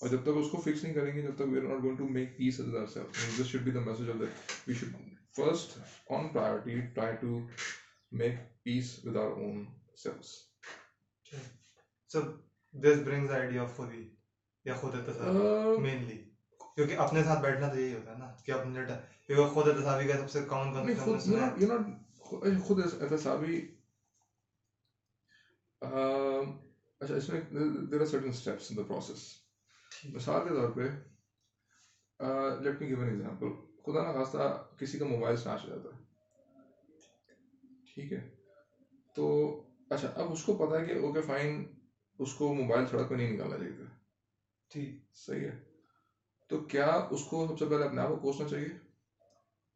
اور جب تک اس کو فکس نہیں کریں گے جب تک we are not going to make peace is ourself this should be the message of that we should first on priority try to make peace with our own selves so this brings idea of خودی یا خود اتصال مینلی کیونکہ اپنے ساتھ بیٹھنا تو یہی ہوتا ہے نا کہ اپنے کیونکہ خود اتصابی کا سب سے not- you're not- خود احتسابی اچھا اس میں there are certain steps in the process مثال کے طور پہ let me give an example خدا نہ خاصہ کسی کا موبائل ہو جاتا ہے۔ ٹھیک ہے؟ تو اچھا اب اس کو پتا ہے کہ اوکے فائن اس کو موبائل سڑک پہ نہیں نکالنا چاہیے ٹھیک صحیح ہے۔ تو کیا اس کو سب سے پہلے اپنے آپ کو کوسنا چاہیے؟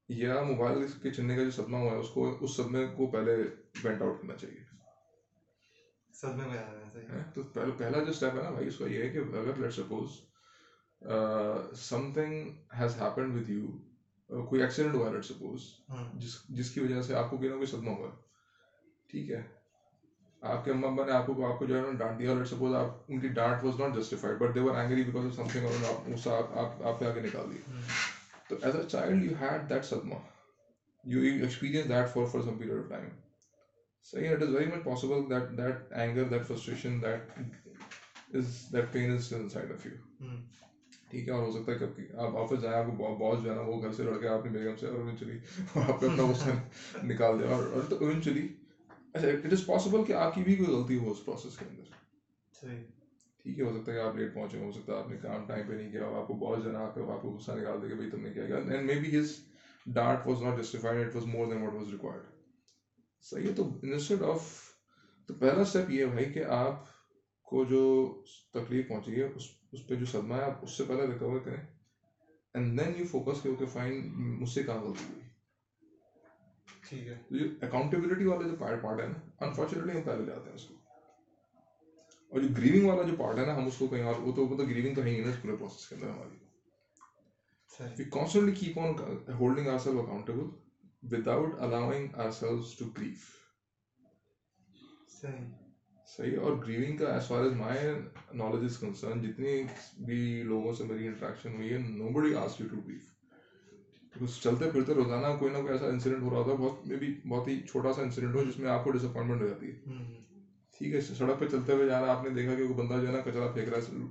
یا موبائل کے چننے کا جو صدمہ ہوا ہے اس کو اس صدمے کو پہلے وینٹ آؤٹ کرنا چاہیے؟ صدمے میں ہے صحیح۔ ہیں؟ تو پہلا جو اسٹیپ ہے نا بھائی اس کا یہ ہے کہ اگر let suppose something has happened with you کوئی ایکسیڈنٹ ہوا لیٹ سپوز ہوں جس جس کی وجہ سے آپ کو کوئی نہ کوئی صدمہ ہوا۔ ٹھیک ہے۔ آپ کے اما ابا نے آپ کو آپ کو جو ہے نا ڈانٹ دیا لیٹ سپوز آپ ان کی ڈانٹ was not justified but they were angry because of something اور آپ غصہ آپ آپ پہ نکال دی۔ ہوں تو as a child you had that صدمہ۔ You experience that for for some period of time صحیح ہے it is very much possible that that anger that frustration that is that pain is inside of you ہوں ٹھیک ہے اور ہو سکتا ہے کہ آپ آفس جائیں آپ کو باس جو ہے نا وہ گھر سے لڑ کے آپ نے بیگم سے اور ایونچولی آپ پہ اپنا غصہ نکال دیا اور تو ایونچولی اچھا اٹ از پاسبل کہ آپ کی بھی کوئی غلطی ہو اس پروسیس کے اندر۔ ٹھیک ہے ہو سکتا ہے کہ آپ لیٹ پہنچے ہو سکتا ہے آپ نے کام ٹائم پہ نہیں کیا ہو آپ کو باس جو ہے نا آپ کو غصہ نکال دے کہ بھائی تم نے کیا۔ کیا اینڈ مے بی ہز ڈانٹ was not justified it was more than what was required صحیح ہے تو انسٹیڈ آف تو پہلا اسٹیپ یہ ہے بھائی کہ آپ کو جو تکلیف پہنچی ہے اس اس پہ جو صدمہ ہے آپ اس سے پہلے ریکور کریں اینڈ دین یو فوکس کہ فائن مجھ سے کہاں غلطی ہوئی۔ ٹھیک ہے۔ تو یہ اکاؤنٹیبلٹی والا جو پارٹ پارٹ ہے نا انفارچونیٹلی ہم پہلے جاتے ہیں اس کو۔ اور جو گریونگ والا جو پارٹ ہے نا ہم اس کو کہیں اور وہ تو وہ تو گریونگ تو ہے ہی نا پورے پروسیس کے اندر ہماری۔ صحیح۔ We constantly keep on holding ourselves accountable without allowing ourselves to grieve. صحیح۔ صحیح. اور گریونگ کا as far as my knowledge is concern جتنی بھی لوگوں سے میری انٹریکشن ہوئی ہے نو بڑی آس یو ٹو گریو چلتے پھرتے روزانہ کوئی نہ کوئی ایسا انسیڈنٹ ہو رہا ہوتا ہے بہت میں بھی بہت ہی چھوٹا سا انسیڈنٹ ہو جس میں آپ کو ڈس اپوائنٹمنٹ ہو جاتی ہے۔ ٹھیک ہے سڑک پہ چلتے ہوئے جانا آپ نے دیکھا کہ کوئی بندہ جو ہے نا کچرا پھینک رہا ہے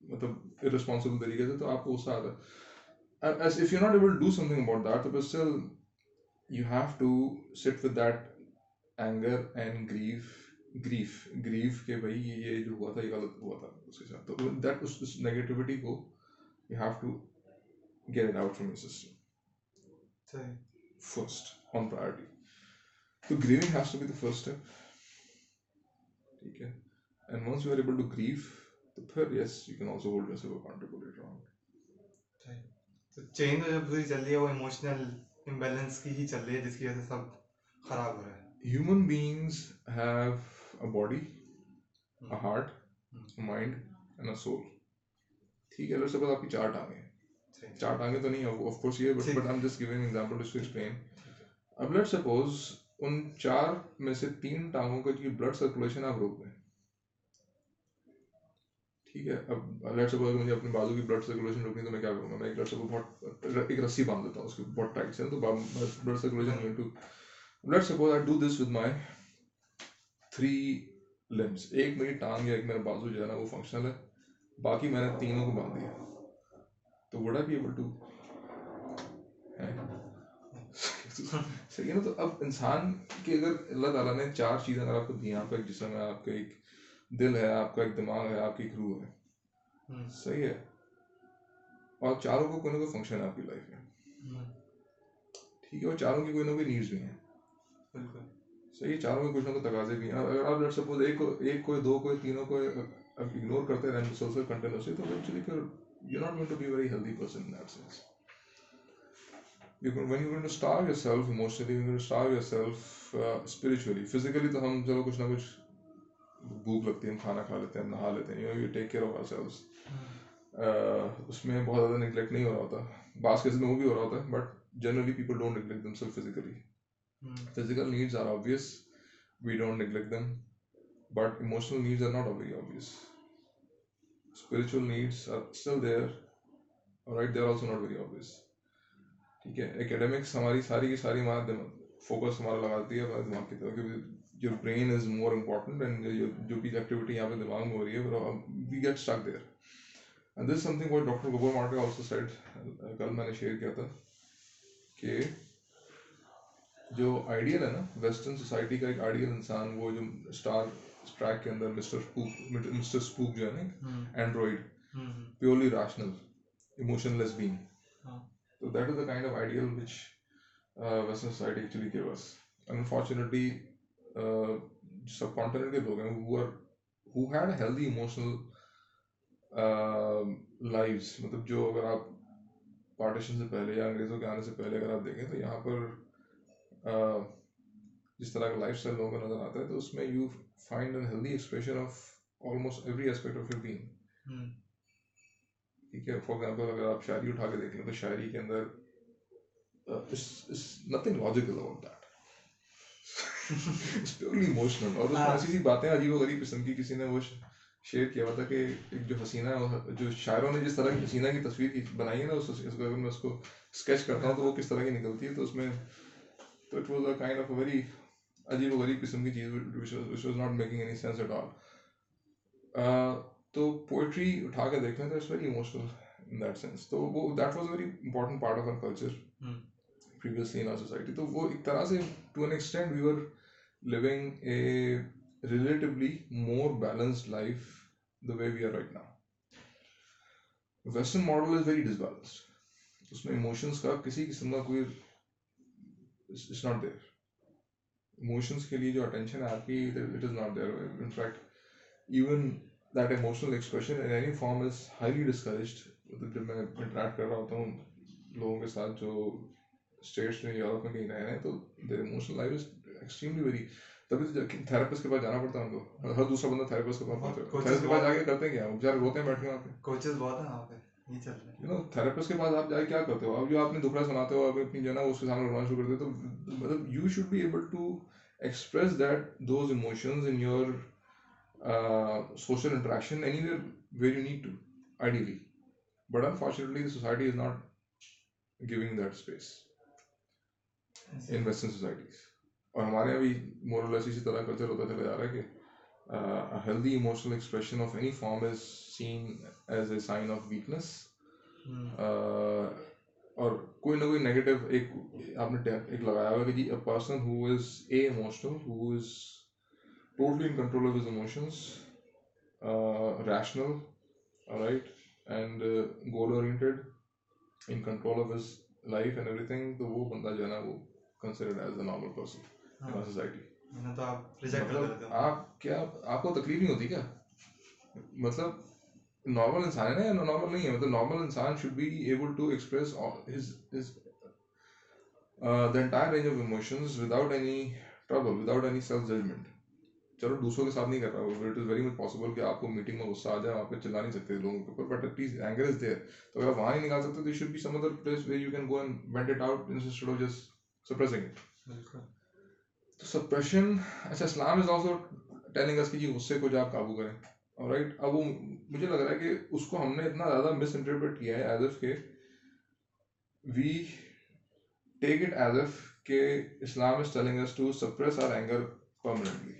مطلب ارسپانسبل طریقے سے تو آپ کو غصہ آتا ہے۔ As if you not able do something about that تو still you have to sit with that anger and grief grief grief کہ بھائی یہ جو ہوا تھا یہ غلط ہوا تھا اس کے ساتھ تو دیٹ اس نیگیٹیوٹی کو you have to get it out from your system first on priority تو grieving has to be the first step ٹھیک ہے and once you are able to grieve تو پھر yes you can also hold yourself accountable later on تو چین تو جو پوری چل رہی ہے وہ ایموشنل امبیلنس کی ہی چل رہی ہے جس کی وجہ سے سب خراب ہو رہا ہے۔ Human beings have a body a heart mind and a soul ٹھیک ہے سپوز آپ کی چار ٹانگیں ہیں۔ چار ٹانگیں تو نہیں آف کورس یہ but but I am just giving example to explain اب لیٹ سپوز ان چار میں سے تین ٹانگوں کا جو بلڈ سرکولیشن آپ روک دیں۔ ٹھیک ہے، اب لیٹ سپوز اگر مجھے اپنے بازو کی بلڈ سرکولیشن روکنی ہے تو میں کیا کروں گا؟ میں ایک لیٹ سپوز بہت ایک رسی باندھ دیتا ہوں، اس کی بہت ٹائٹ سے تو blood circulation going to let suppose I do this with my three limbs ایک میری ٹانگ یا ایک میرا بازو جو ہے نا، وہ فنکشنل ہے، باقی میں نے تینوں کو باندھ دیا۔ تو would I be able to صحیح ہے نا، تو اب انسان کے اگر اللہ تعالیٰ نے چار چیزیں اگر آپ کو دی ہیں آپ کا ایک جسم ہے، آپ کا ایک دل ہے آپ کا ایک دماغ ہے آپ کی ایک روح ہے۔ صحیح ہے۔ اور چاروں کو کوئی نہ کوئی فنکشن ہے آپ کی لائف میں۔ ٹھیک ہے اور چاروں کی کوئی نہ کوئی نیڈس بھی ہیں۔ بالکل۔ صحیح ہے چاروں کے کچھ نہ کچھ تقاضے بھی ہیں۔ اگر آپ لیٹ سپوز ایک کو ایک کو دو کو تینوں کو اب اگنور کرتے رہیں مسلسل کنٹینیوسلی تو ایکچولی پھر you not going to be very healthy person in that sense going to starve yourself emotionally, when you're going to starve yourself uh, spiritually, physically تو ہم چلو کچھ نہ کچھ بھوک لگتی ہے ہم کھانا کھا لیتے ہیں ہم نہا لیتے ہیں you you take care of ourselves اس میں بہت زیادہ نگلیکٹ نہیں ہو رہا ہوتا۔ بعض کیسز میں وہ بھی ہو رہا ہوتا ہے but generally people don't neglect themselves physically needs are obvious. We don't neglect them. But emotional needs are not very obvious. Spiritual needs are still there. All right they're also not very obvious. ٹھیک ہے؟ اکیڈمکس ہماری ساری کی ساری ہمارا فوکس ہمارا لگاتی ہے ہمارے دماغ کی طرف کہ your brain is more important and جو بھی ایکٹیویٹی یہاں پہ دماغ میں ہو رہی ہے we get stuck there and this something وہ doctor Gabor Mate also said کل میں نے شیئر کیا تھا کہ جو آئیڈیل ہے نا ویسٹرن سوسائٹی کا ایک آئیڈیل انسان وہ جو اسٹار ٹریک کے اندر مسٹر اسپوک مسٹر اسپوک جو ہے نا Android purely rational emotionless being So that is the kind of ideal which uh, Western society actually gave us. Uh, subcontinent کے لوگ ہیں a healthy emotional uh, lives. مطلب جو اگر آپ پارٹیشن سے پہلے یا انگریزوں کے آنے سے پہلے اگر آپ دیکھیں تو یہاں پر uh, جس طرح کا لائف اسٹائل لوگوں کو نظر آتا ہے تو اس میں you find an healthy expression of almost every aspect of your being ٹھیک ہے فار ایگزامپل اگر آپ شاعری اٹھا کے دیکھ لیں تو شاعری کے اندر nothing logical about that purely emotional اور اس میں ایسی سی باتیں عجیب و غریب قسم کی کسی نے وہ شیئر کیا ہوا تھا کہ ایک جو حسینہ جو شاعروں نے جس طرح کی حسینہ کی تصویر بنائی ہے نا اس کو اگر میں اس کو اسکیچ کرتا ہوں تو وہ کس طرح کی نکلتی ہے؟ تو اس میں تو it was a kind of very عجیب و غریب قسم کی چیز which was not making any sense at all تو پوئٹری اٹھا کے دیکھ لیں تو it's very emotional in that sense تو وہ that was very important part of our culture previously in our society تو وہ ایک طرح سے to an extend we are living a relatively more balanced life the way we are right now western model is very disbalanced اس میں ایموشنس کا کسی قسم کا کوئی اٹس ناٹ دیئر ایموشنس کے لیے جو اٹینشن ہے آپ کی it is not there in fact even that emotional expression in any form is highly discouraged جب میں انٹریکٹ کر رہا ہوتا ہوں لوگوں کے ساتھ جو اسٹیٹس میں یورپ میں کہیں رہے ہیں تو there emotional life is extremely very تبھی تو تھراپسٹ کے پاس جانا پڑتا ہے ان کو ہر دوسرا بندہ تھراپسٹ کے پاس تھراپسٹ کے پاس جا کے کرتے ہیں کیا بیچارے روتے ہیں بیٹھ کے وہاں پہ کوچز بہت ہیں وہاں پہ یو نو تھراپسٹ کے پاس آپ جا کے کیا کرتے ہو اب جو آپ نے دکھڑا سناتے ہو آپ اپنی جو ہے نا اس کے سامنے رونا شروع کرتے تو مطلب you should be able to express that those emotions in your uh, social interaction anywhere where you need to ideally. But unfortunately the society is not giving that in western societies اور ہمارے یہاں بھی مورلس اسی طرح کلچر ہوتا چلا جا رہا ہے کہ healthy emotional expression of any form is seen as a sign of weakness اور کوئی نہ کوئی نیگیٹو ایک آپ نے ایک لگایا ہوا کہ جی a person who is a emotional who is totally in control of his emotions rational right and goal oriented in control of his life and everything تو وہ بندہ جو ہے نا وہ considered as a normal person society آپ کیا آپ کو تکلیف نہیں ہوتی کیا؟ مطلب نارمل انسان ہے نا یا نارمل نہیں ہے؟ مطلب نارمل انسان should be able to express the entire range of emotions without any trouble without any self judgement چلو دوسروں کے ساتھ نہیں کر رہا وہ it is very much possible کہ آپ کو میٹنگ میں غصہ آ جائے وہاں پہ چلا نہیں سکتے لوگوں کے اوپر but at least anger is there تو اگر آپ وہاں نہیں نکال سکتے تو should be some other place where you can go and vent it out instead of just suppressing it تو سپریشن اچھا اسلام از آلسو ٹیلنگ اس کی جی غصے کو جو آپ قابو کریں۔ رائٹ اب وہ مجھے لگ رہا ہے کہ اس کو ہم نے اتنا زیادہ مس انٹرپریٹ کیا ہے ایز ایف کہ we take it as if کہ Islam is telling us to suppress our anger permanently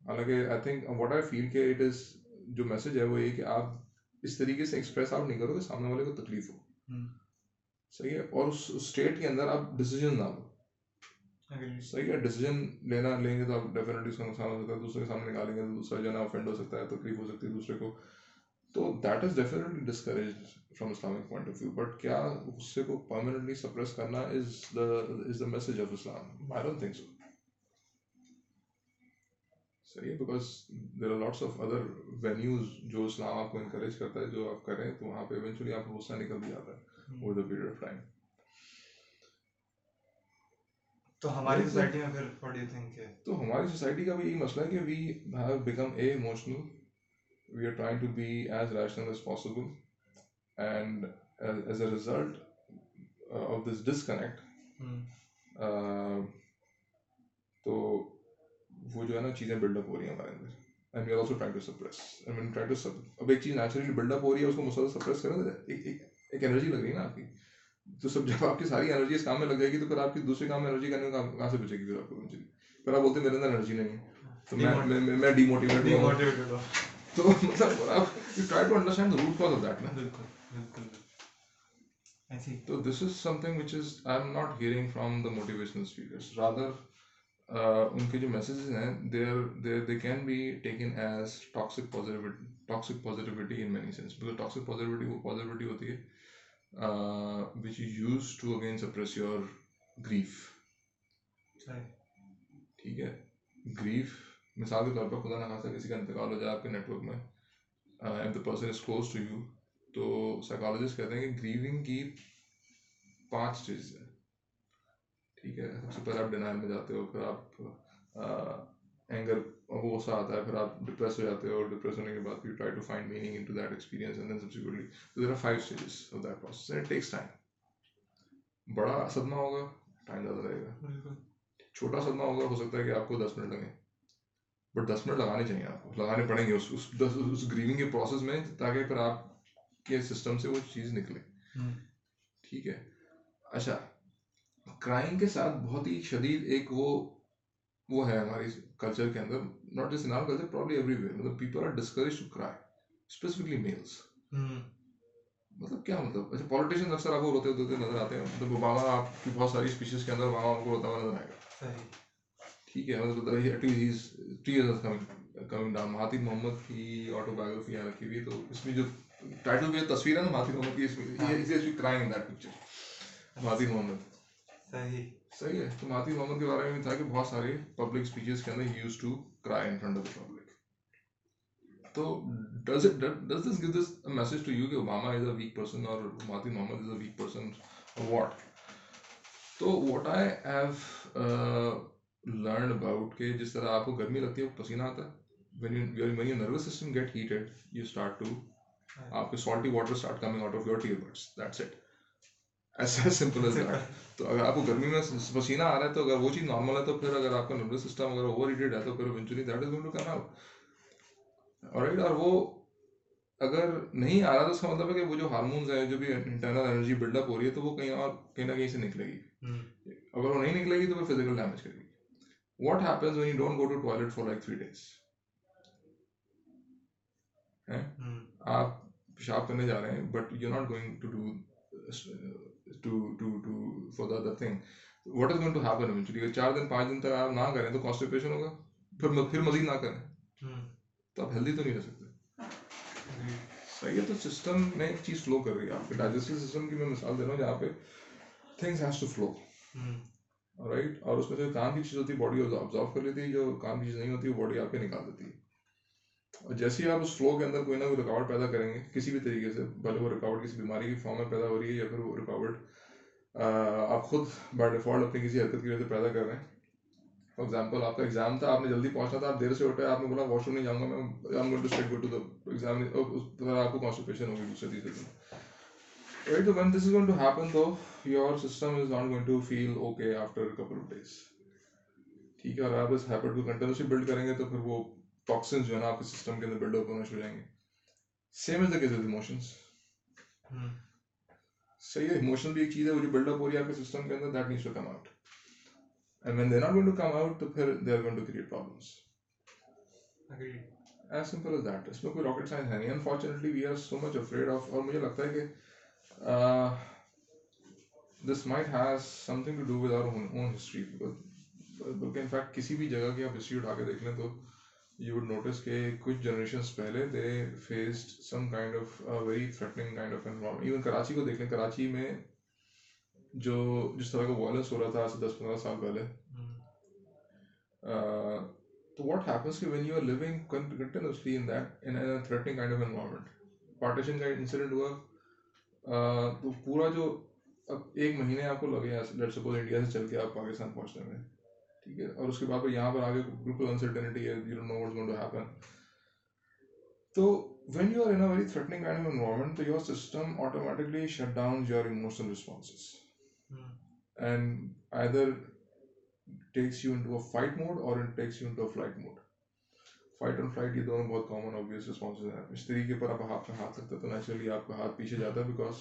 حالانکہ I think what I feel کہ اٹ از جو میسج ہے وہ یہ کہ آپ اس طریقے سے ایکسپریس آؤٹ نہیں کرو کہ سامنے والے کو تکلیف ہو۔ صحیح ہے اور اس اسٹیٹ کے اندر آپ ڈیسیجن نہ لو۔ صحیح ہے ڈیسیجن لینا لیں گے تو آپ ڈیفینیٹلی اس کا نقصان ہو سکتا ہے دوسرے کے سامنے نکالیں گے تو دوسرا جو ہے نا افینڈ ہو سکتا ہے تکلیف ہو سکتی ہے دوسرے کو۔ تو that is definitely discourage from Islamic point of view but کیا غصے کو پرماننٹلی سپریس کرنا is the is the message of Islam I don't think so صحیح ہے because there are lots of other venues جو اسلام آپ کو انکریج کرتا ہے جو آپ کریں تو وہاں پہ ایونچولی آپ کو غصہ نکل بھی جاتا ہے۔ Over the period of time. تو ہماری سوسائٹی میں پھر واٹ یو تھنک تو ہماری سوسائٹی کا بھی یہی مسئلہ ہے کہ we have become a emotional we are trying to be as rational as possible and as a result of this disconnect تو وہ جو ہے نا چیزیں بلڈ اپ ہو رہی ہیں ہمارے اندر۔ And we are also trying to suppress and try to اب ایک چیز نیچرلی بلڈ اپ ہو رہی ہے اس کو مسلسل سپریس کریں ایک انرجی لگ رہی ہے نا آپ کی۔ تو سب جب آپ کی ساری انرجی اس کام میں لگ جائے گی تو پھر آپ کی دوسرے کام میں انرجی کرنے کا کہاں سے بچے گی پھر آپ کو پھر آپ بولتے ہیں میرے اندر انرجی نہیں ہے۔ تو میں میں ڈی موٹیویٹ ہوں۔ تو مطلب آپ you try to understand root cause of that نا بالکل تو this is something which is I am not hearing from the motivational speakers rather ان کے جو میسیجز ہیں there there they can be taken as toxic positivity toxic positivity in many sense because toxic positivity وہ پازیٹیوٹی ہوتی ہے which you use to again suppress your grief ٹھیک ہے. گریف مثال کے طور پر خدا نخواستہ کسی کا انتقال ہو جائے آپ کے نیٹ ورک میں and the person is close to you تو سائیکالوجسٹ کہتے ہیں کہ گریونگ کی پانچ اسٹیجز ہیں۔ ٹھیک ہے سب سے پہلے آپ ڈینائل میں جاتے ہو پھر آپ اینگر وہ غصہ آتا ہے پھر آپ ڈپریس ہو جاتے ہو اور ڈپریس ہونے کے بعد you try to find meaning into that experience and then subsequently تو there are five stages of that process and takes time بڑا صدمہ ہوگا ٹائم زیادہ رہے گا چھوٹا صدمہ ہوگا ہو سکتا ہے کہ آپ کو دس منٹ لگیں بٹ دس منٹ لگانے چاہیے آپ کو لگانے پڑیں گے اس اس گریونگ کے پروسیس میں تاکہ پھر آپ کے سسٹم سے وہ چیز نکلے ٹھیک ہے اچھا کرائم کے ساتھ بہت ہی شدید ایک وہ وہ ہے ہماری کلچر کے اندر. Not just in our culture probably everywhere مطلب people are discourage to cry specifically males مطلب کیا مطلب؟ اچھا پالیٹیشین اکثر آپ کو روتے ہوتے نظر آتے ہیں. مطلب اوباما آپ کی بہت ساری اسپیشیز کے اندر اوباما آپ کو روتا ہوا نظر آئے گا. ٹھیک ہے مطلب کمنگ ڈاؤن مہاتیر محمد کی آٹو بایوگرافی یہاں رکھی ہوئی تو اس میں جو ٹائٹل تصویر ہے نا مہاتیر محمد کی اس میں crime in that picture Mahathir Mohamad. صحیح. صحیح ہے۔ تو مہاتیر محمد کے بارے میں بھی تھا کہ بہت سارے پبلک اسپیچز کے اندر use to cry in front of the public تو does it does this give this message to you کہ Obama is a weak person اور Mahathir Mohamad is a weak person what تو what I have learn about کہ جس طرح آپ کو گرمی لگتی ہے پسینہ آتا ہے۔ When you when you nervous system get heated you start to آپ کے salty water start coming out of your tear buds that's it ایسا سمپل از تو اگر آپ کو گرمی میں پسینہ آ رہا ہے تو اگر وہ چیز نارمل ہے تو پھر اگر آپ کا نروس سسٹم اگر اوور ہیٹڈ ہے تو پھر eventually that is going to come out اور رائٹ اور وہ اگر نہیں آ رہا تو اس کا مطلب ہے کہ وہ جو ہارمونز ہیں جو بھی انٹرنل انرجی بلڈ اپ ہو رہی ہے تو وہ کہیں اور کہیں نہ کہیں سے نکلے گی۔ اگر وہ نہیں نکلے گی تو پھر فزیکل ڈیمیج کرے گی۔ What happens when you don't go to toilet for like three days آپ پیشاب کرنے جا رہے ہیں but you not going to do to, to, to, for the other thing. What is going to happen eventually اگر چار دن پانچ دن تک آپ نہ کریں تو کانسٹیپیشن ہوگا پھر پھر مزید نہ کریں تو آپ ہیلدی تو نہیں رہ سکتے صحیح ہے تو سسٹم میں ایک چیز فلو کر رہی ہے آپ کے ڈائجسٹو سسٹم کی میں مثال دے رہا ہوں جہاں پہ things has to flow right اور اس میں جو کام کی چیز ہوتی ہے باڈی ابزارو کر لیتی ہے جو کام کی چیز نہیں ہوتی وہ باڈی آپ کے نکال دیتی ہے اور جیسے ہی آپ اس فلو کے اندر کوئی نہ کوئی رکاوٹ پیدا کریں گے، کسی بھی طریقے سے، بھلے وہ رکاوٹ کسی بیماری کی فارم میں پیدا ہو رہی ہے یا پھر وہ رکاوٹ آپ خود بائی ڈیفالٹ اپنی کسی حرکت کی وجہ سے پیدا کر رہے ہیں۔ فار ایگزامپل آپ کا ایگزام تھا، آپ نے جلدی پہنچنا تھا، آپ دیر سے اٹھے، آپ نے بولا واش روم نہیں جاؤں گا، میں I going to state exam آپ کو کانسٹیپیشن ہوگی دوسرے چیزوں میں رائٹ تو when this is going to happen to your system is not going to feel okay after couple of days ٹھیک ہے، اور آپ اس ہیبٹ کو کنٹینیوسلی بلڈ کریں گے تو پھر وہ ٹاکسنس جو ہے نا آپ کے سسٹم کے اندر بلڈ اپ ہونا شروع ہو جائیں گے. Same is the case emotions صحیح ہے ایموشن بھی ایک چیز ہے وہ جو بلڈ اپ ہو رہی ہے آپ کے سسٹم کے اندر that needs to come out and when they not going to come out تو پھر they are going to create problems as simple as that اس میں کوئی راکٹ سائنس ہے نہیں. Unfortunately we are so much afraid of اور مجھے لگتا ہے کہ this might has something to do with our own history بلکہ انفیکٹ کسی بھی جگہ کی آپ ہسٹری اٹھا کے دیکھ لیں تو you would notice کہ کچھ جنریشنس پہلے they faced some kind of very threatening kind of environment even Karachi کو دیکھ لیں کراچی میں جو جس طرح کا وائلنس ہو رہا تھا آج سے دس پندرہ سال پہلے hmm. تو واٹ ہیپنس کہ when you are living continuously in that in threatening kind of environment partition کا انسیڈنٹ ہوا تو پورا جو اب ایک مہینے آپ کو لگے لیٹ سپوز انڈیا سے چل کے آپ پاکستان پہنچنے میں۔ ٹھیک ہے۔ اور اس کے بعد پر یہاں پر آگے بالکل انسرٹنٹی ہے you know what's going to happen تو when you are in very threatening kind of environment تو your system automatically shut down your emotional responses and either takes you into fight mode اور takes you into flight mode fight اور فلائٹ یہ دونوں بہت کامن آبویس ریسپانسز ہیں۔ اس طریقے پر آپ ہاتھ میں ہاتھ رکھتے تو نیچرلی آپ کا ہاتھ پیچھے جاتا ہے because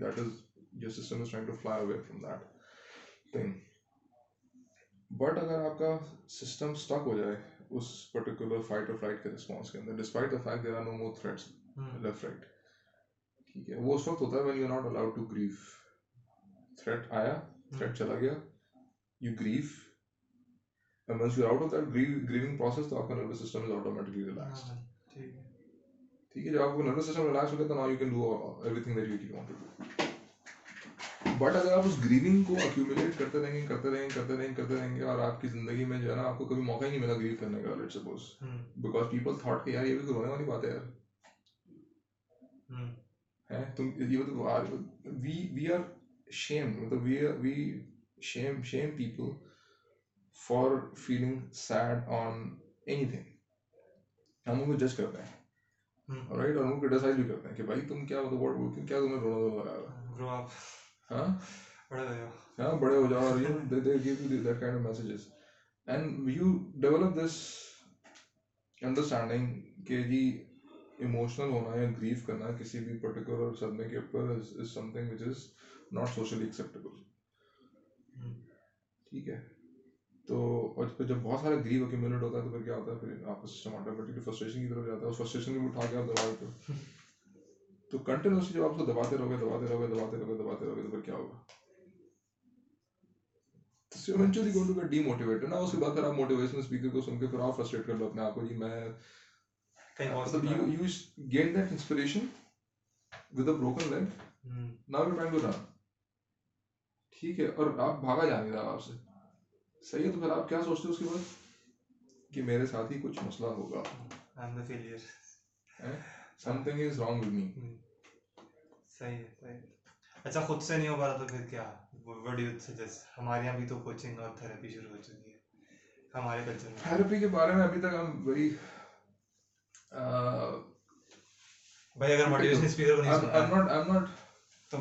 that is your system is trying to fly away from that thing but اگر آپ کا سسٹم اسٹک ہو جائے اس پرٹیکولر فائٹ اور فلائٹ کے رسپانس کے اندر despite the fact there are no more threats left right ٹھیک ہے. وہ اس وقت ہوتا ہے when you not allowed to grief threat آیا تھریٹ hmm. چلا گیا. یو گریف hmm, جب آپ کو بٹ اگر آپ اس گریونگ کو اکیومولیٹ کرتے رہیں گے کرتے رہیں گے کرتے رہیں گے کرتے رہیں گے اور آپ کی زندگی میں جو ہے نا آپ کو کبھی موقع ہی نہیں ملا گریو کرنے کا let suppose because people thought کہ یار یہ بھی تو رونے والی بات ہے یار۔ ہیں؟ تم یہ تو وی وی آر شیم مطلب we we shame shame people for feeling sad on anything ہم ان کو جج کرتے ہیں۔ رائٹ اور ان کو کرٹیسائز بھی کرتے ہیں کہ بھائی تم کیا مطلب واٹ کیا تمہیں رونا دو لگا رہا ہے؟ بڑے ہو جاؤ اور you they they give you that kind of messages and you develop this understanding کہ جی ایموشنل ہونا یا گریف کرنا کسی بھی پرٹیکولر صدمے کے اوپر is something which is not socially acceptable ٹھیک ہے تو اور جب بہت سارے گریو اکیومولیٹ ہوتا ہے تو پھر کیا ہوتا ہے پھر آپ آٹومیٹکلی فرسٹریشن کی طرف جاتا ہے اور فرسٹریشن بھی اٹھا کے آپ دبا دیتے ہو تو کنٹینیوسلی جب آپ کو دباتے رہو گے دباتے رہو گے دباتے رہو گے دباتے رہو گے تو پھر کیا ہوگا؟ ایونچولی ٹو ڈی موٹیویٹ نا اس کے بعد آپ کو سن کے پھر آپ فرسٹریٹ کر لو اپنے آپ کو جی میں gain that inspiration with a broken leg you to run ٹھیک ہے اور آپ بھاگا آپ سے۔ صحیح ہے تو پھر آپ کیا سوچتے ہو اس کے بعد؟ کہ میرے ساتھ ہی کچھ مسئلہ ہوگا۔ سم از رانگ ود می صحیح ہے صحیح اچھا خود سے نہیں ہو پا تو پھر کیا وٹ یو سجیسٹ ہمارے یہاں بھی تو کوچنگ اور تھراپی شروع ہو چکی ہے ہمارے کلچر میں تھراپی کے بارے میں ابھی تک ہم بڑی بھائی اگر موٹیویشن اسپیکر کو نہیں سنا Uh,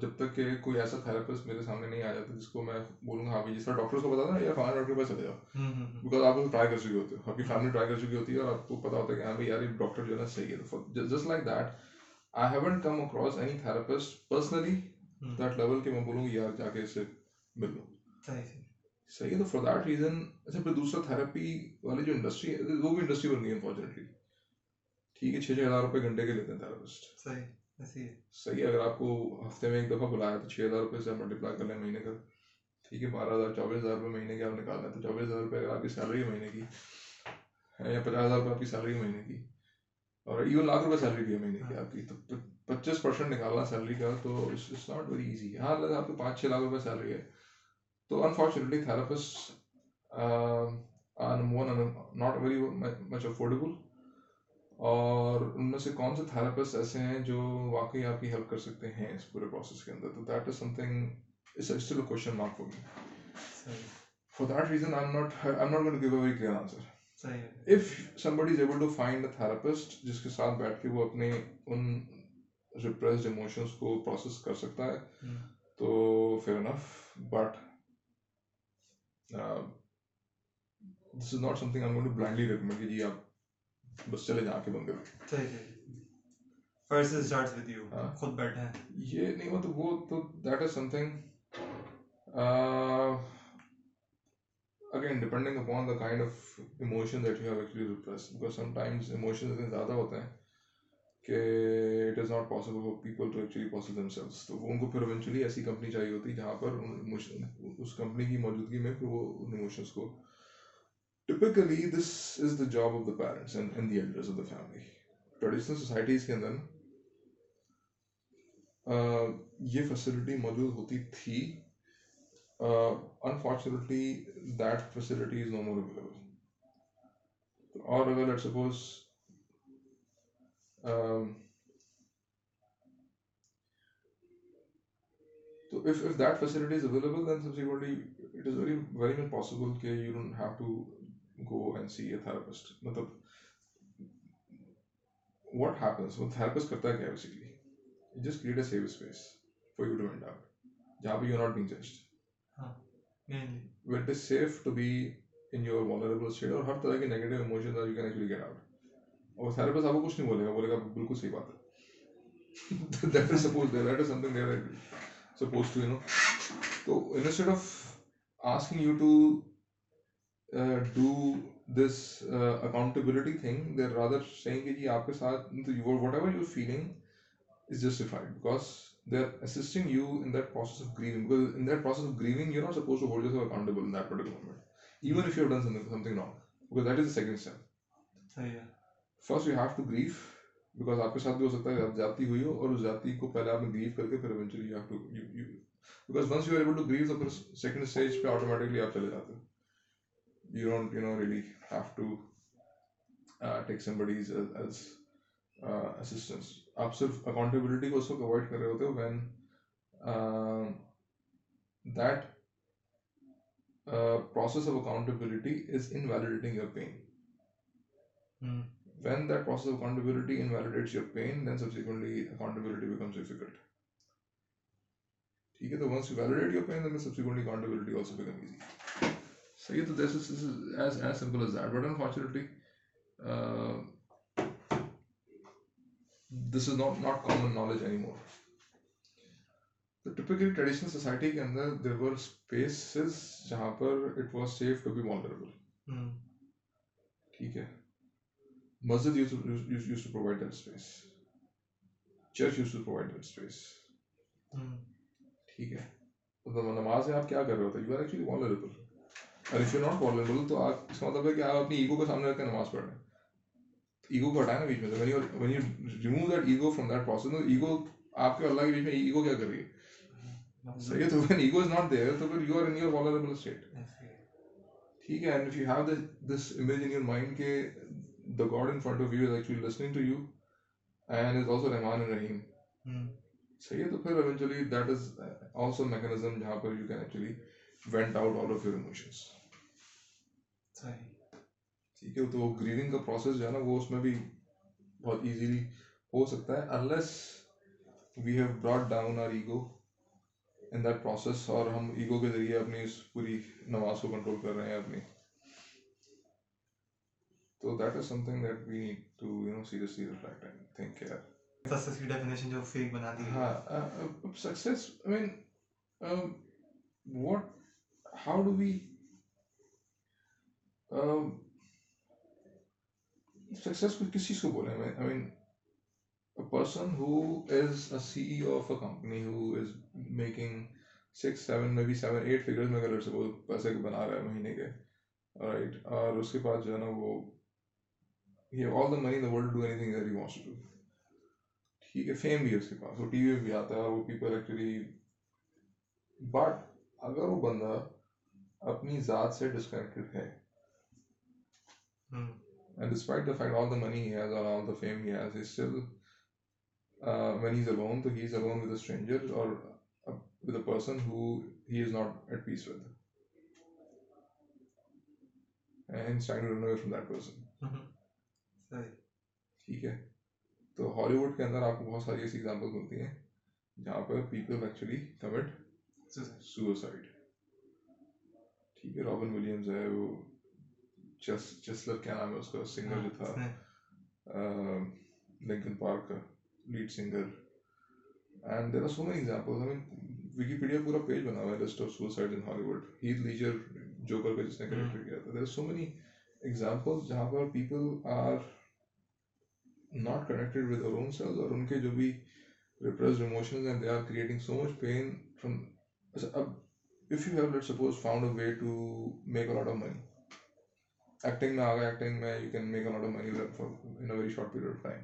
جب تک کوئی ایسا تھراپسٹ میرے سامنے نہیں آ جاتا جس کو میں بولوں گا ہاں جس طرح ڈاکٹرس کو بتا دیں یا فلاں ڈاکٹر کے چلے جاؤ۔ بیکاز آپ ٹرائی کر چکے ہوتے ہو آپ کی فیملی ٹرائی کر چکی ہوتی ہے اور آپ کو پتا ہوتا ہے کہ ہاں یار ڈاکٹر جو ہے نا صحیح ہے۔ Just like that I haven't come across any therapist personally that level کہ میں بولوں گی یار جا کے اس مل لو۔ صحیح ہے تو فار دیٹ ریزن اچھا پھر دوسرا تھراپی والی جو انڈسٹری ہے وہ بھی انڈسٹری بن گئی انفارچونیٹلی ٹھیک ہے چھ چھ ہزار روپئے گھنٹے کے لیتے ہیں تھراپسٹ صحیح ہے۔ اگر آپ کو ہفتے میں ایک دفعہ بلایا تو چھ ہزار روپئے سے ملٹی پلائی کر لیں مہینے کا۔ ٹھیک ہے بارہ ہزار چوبیس ہزار روپئے مہینے کے آپ نکال لیں تو چوبیس ہزار روپئے اگر آپ کی سیلری ہے مہینے کی یا پچاس ہزار روپئے آپ کی سیلری ہے مہینے کی اور ایون لاکھ روپئے سیلری بھی ہے مہینے کی آپ کی تو پچیس پرسینٹ نکالنا سیلری کا تو اٹس ناٹ ویری ایزی ہاں آپ کو پانچ چھ لاکھ روپئے سیلری ہے۔ تو unfortunately therapies not very much affordable اور ان میں سے کون سے تھراپسٹ ایسے ہیں جو واقعی آپ کی ہیلپ کر سکتے ہیں اس پورے پروسیس کے اندر؟ تو that is something still question mark ہوگی for that reason I not I give a very clear answer if somebody is able to find a therapist جس کے ساتھ بیٹھ کے وہ اپنے ان ریپریسڈ ایموشنس کو پروسیس کر سکتا ہے تو fair enough but this is not something I blindly recommend کہ جی آپ بس چلے جا کے بند کرو فرسٹ اسٹارٹس ود یو خود بیٹھے ہیں یہ نہیں مطلب وہ تو that is something again depending upon the kind of emotion that you have actually repress because sometimes emotions اتنے زیادہ ہوتے ہیں کہ it is not possible for people to actually possible themselves تو وہ ان کو پھر ایونچولی ایسی کمپنی چاہیے ہوتی جہاں پر اس کمپنی کی موجودگی میں پھر وہ ان ایموشنس کو typically this is the job of the parents and the elders of the family traditional societies کے اندر نا یہ فیسلٹی موجود ہوتی تھی۔ Unfortunately that facility is no more available اور اگر لیٹ سپوز تو if if that facility is available then subsequently it is very very much possible کہ you don't have to go and see a therapist مطلب واٹ ہیپنس وہ تھراپسٹ کرتا ہے کیا basically just create a safe space for you to and out جہاں پہ you not being judged wait is safe to be in your vulnerable state اور ہر طرح کے negative emotions are you can actually get out اور تھراپسٹ آپ کو کچھ نہیں بولے گا بولے گا بالکل صحیح بات ہے۔ اکاؤنٹیبل ہے first you have to grieve because آپ کے ساتھ بھی ہو سکتا ہے آپ جاتی ہوئی ہو اور اس جاتی کو پہلے آپ نے گریف کر کے پھر eventually you have to because once you are able to grieve تو پھر سیکنڈ اسٹیج پہ آٹومیٹکلی آپ چلے جاتے ہو you don't you know really have to take some buddies as assistance آپ صرف اکاؤنٹیبلٹی کو اس وقت اوائڈ کر رہے ہوتے ہو when that process of accountability is in validating your pain When that process of accountability invalidates your pain, then subsequently accountability becomes difficult. ٹھیک ہے تو once you validate your pain then subsequently accountability also become easy صحیح ہے تو this is as as simple as that but unfortunately this is not not common knowledge any more تو ٹپکلی ٹریڈیشنل سوسائٹی کے اندر دیور اسپیسز جہاں پر it was safe to be vulnerable ٹھیک ہے مسجد used to provide that space church used to provide that space ٹھیک ہے۔ نماز میں آپ کیا کر رہے ہوتے؟ یو آر ایکچولی اور اف یو ناٹ تو آپ اس کا مطلب ہے کہ آپ اپنی ایگو کو سامنے رکھ کے نماز پڑھ رہے ہیں۔ ایگو کو ہٹائیں نا بیچ میں۔ تو when you that ego from that process ego آپ کے اللہ کے بیچ میں ایگو کیا کر رہی ہے؟ hmm. صحیح تو وین ایگو از ناٹ تو پھر you are in your state ٹھیک ہے۔ And if you have this image in your mind کہ the God in front of you is actually listening to you and is also رحمان ان رحیم صحیح ہے تو پھر eventually that is also mechanism جہاں پر you can actually vent out all of your emotions ٹھیک ہے تو وہ گریونگ کا پروسیس جو ہے نا وہ اس میں بھی بہت ایزیلی ہو سکتا ہے unless we have brought down our ego in that process اور ہم ایگو کے ذریعے اپنی اس پوری نماز کو کنٹرول کر رہے ہیں اپنی تو that is something that we need to you know seriously reflect and think care success کی ڈیفینیشن جو فیک بنا دی ہاں success I mean what how do we success کو کس چیز کو بولیں I mean person who is a C E of a company who is making six seven میں بھی سیون ایٹ فگرز میں اگر سپوز پیسے بنا رہا ہے مہینے کے رائٹ اور اس کے بعد جو ہے نا وہ all the money the world do anything every wants to ٹھیک ہے فیم بھی ہے اس کے پاس وہ ٹی وی پہ بھی آتا ہے وہ پیپل ایکچولی بٹ اگر وہ بندہ اپنی ذات سے ڈسکنیکٹڈ ہے and despite the fact all the money has اور all the fame he has is still one has alone تو has alone with a stranger اور with a person who he is not at peace with and standard from that person ٹھیک ہے۔ تو ہالی ووڈ کے اندر آپ کو بہت ساری ایسی ایگزامپل ملتی ہیں جہاں پر پیپل ایکچولی کمٹ سوسائڈ ٹھیک ہے رابن ولیمز ہے وہ چس چسلر کیا نام ہے اس کا؟ سنگر جو تھا۔ لنکن پارک کا lead singer and there are so many example I mean Wikipedia پورا پیج بنا ہوا ہے لسٹ آف سوسائڈ ان ہالی ووڈ ہیت لیجر جوکر کا جس نے کریکٹر کیا تھا۔ There are so many example جہاں پر people are not connected with own selves اور ان کے جو بھی ریپرزڈ ایموشنز ہیں they are creating so much pain from اب if you have let suppose found a way to make a lot of money acting میں آ گئے ایکٹنگ میں you can make a lot of money in very short period of time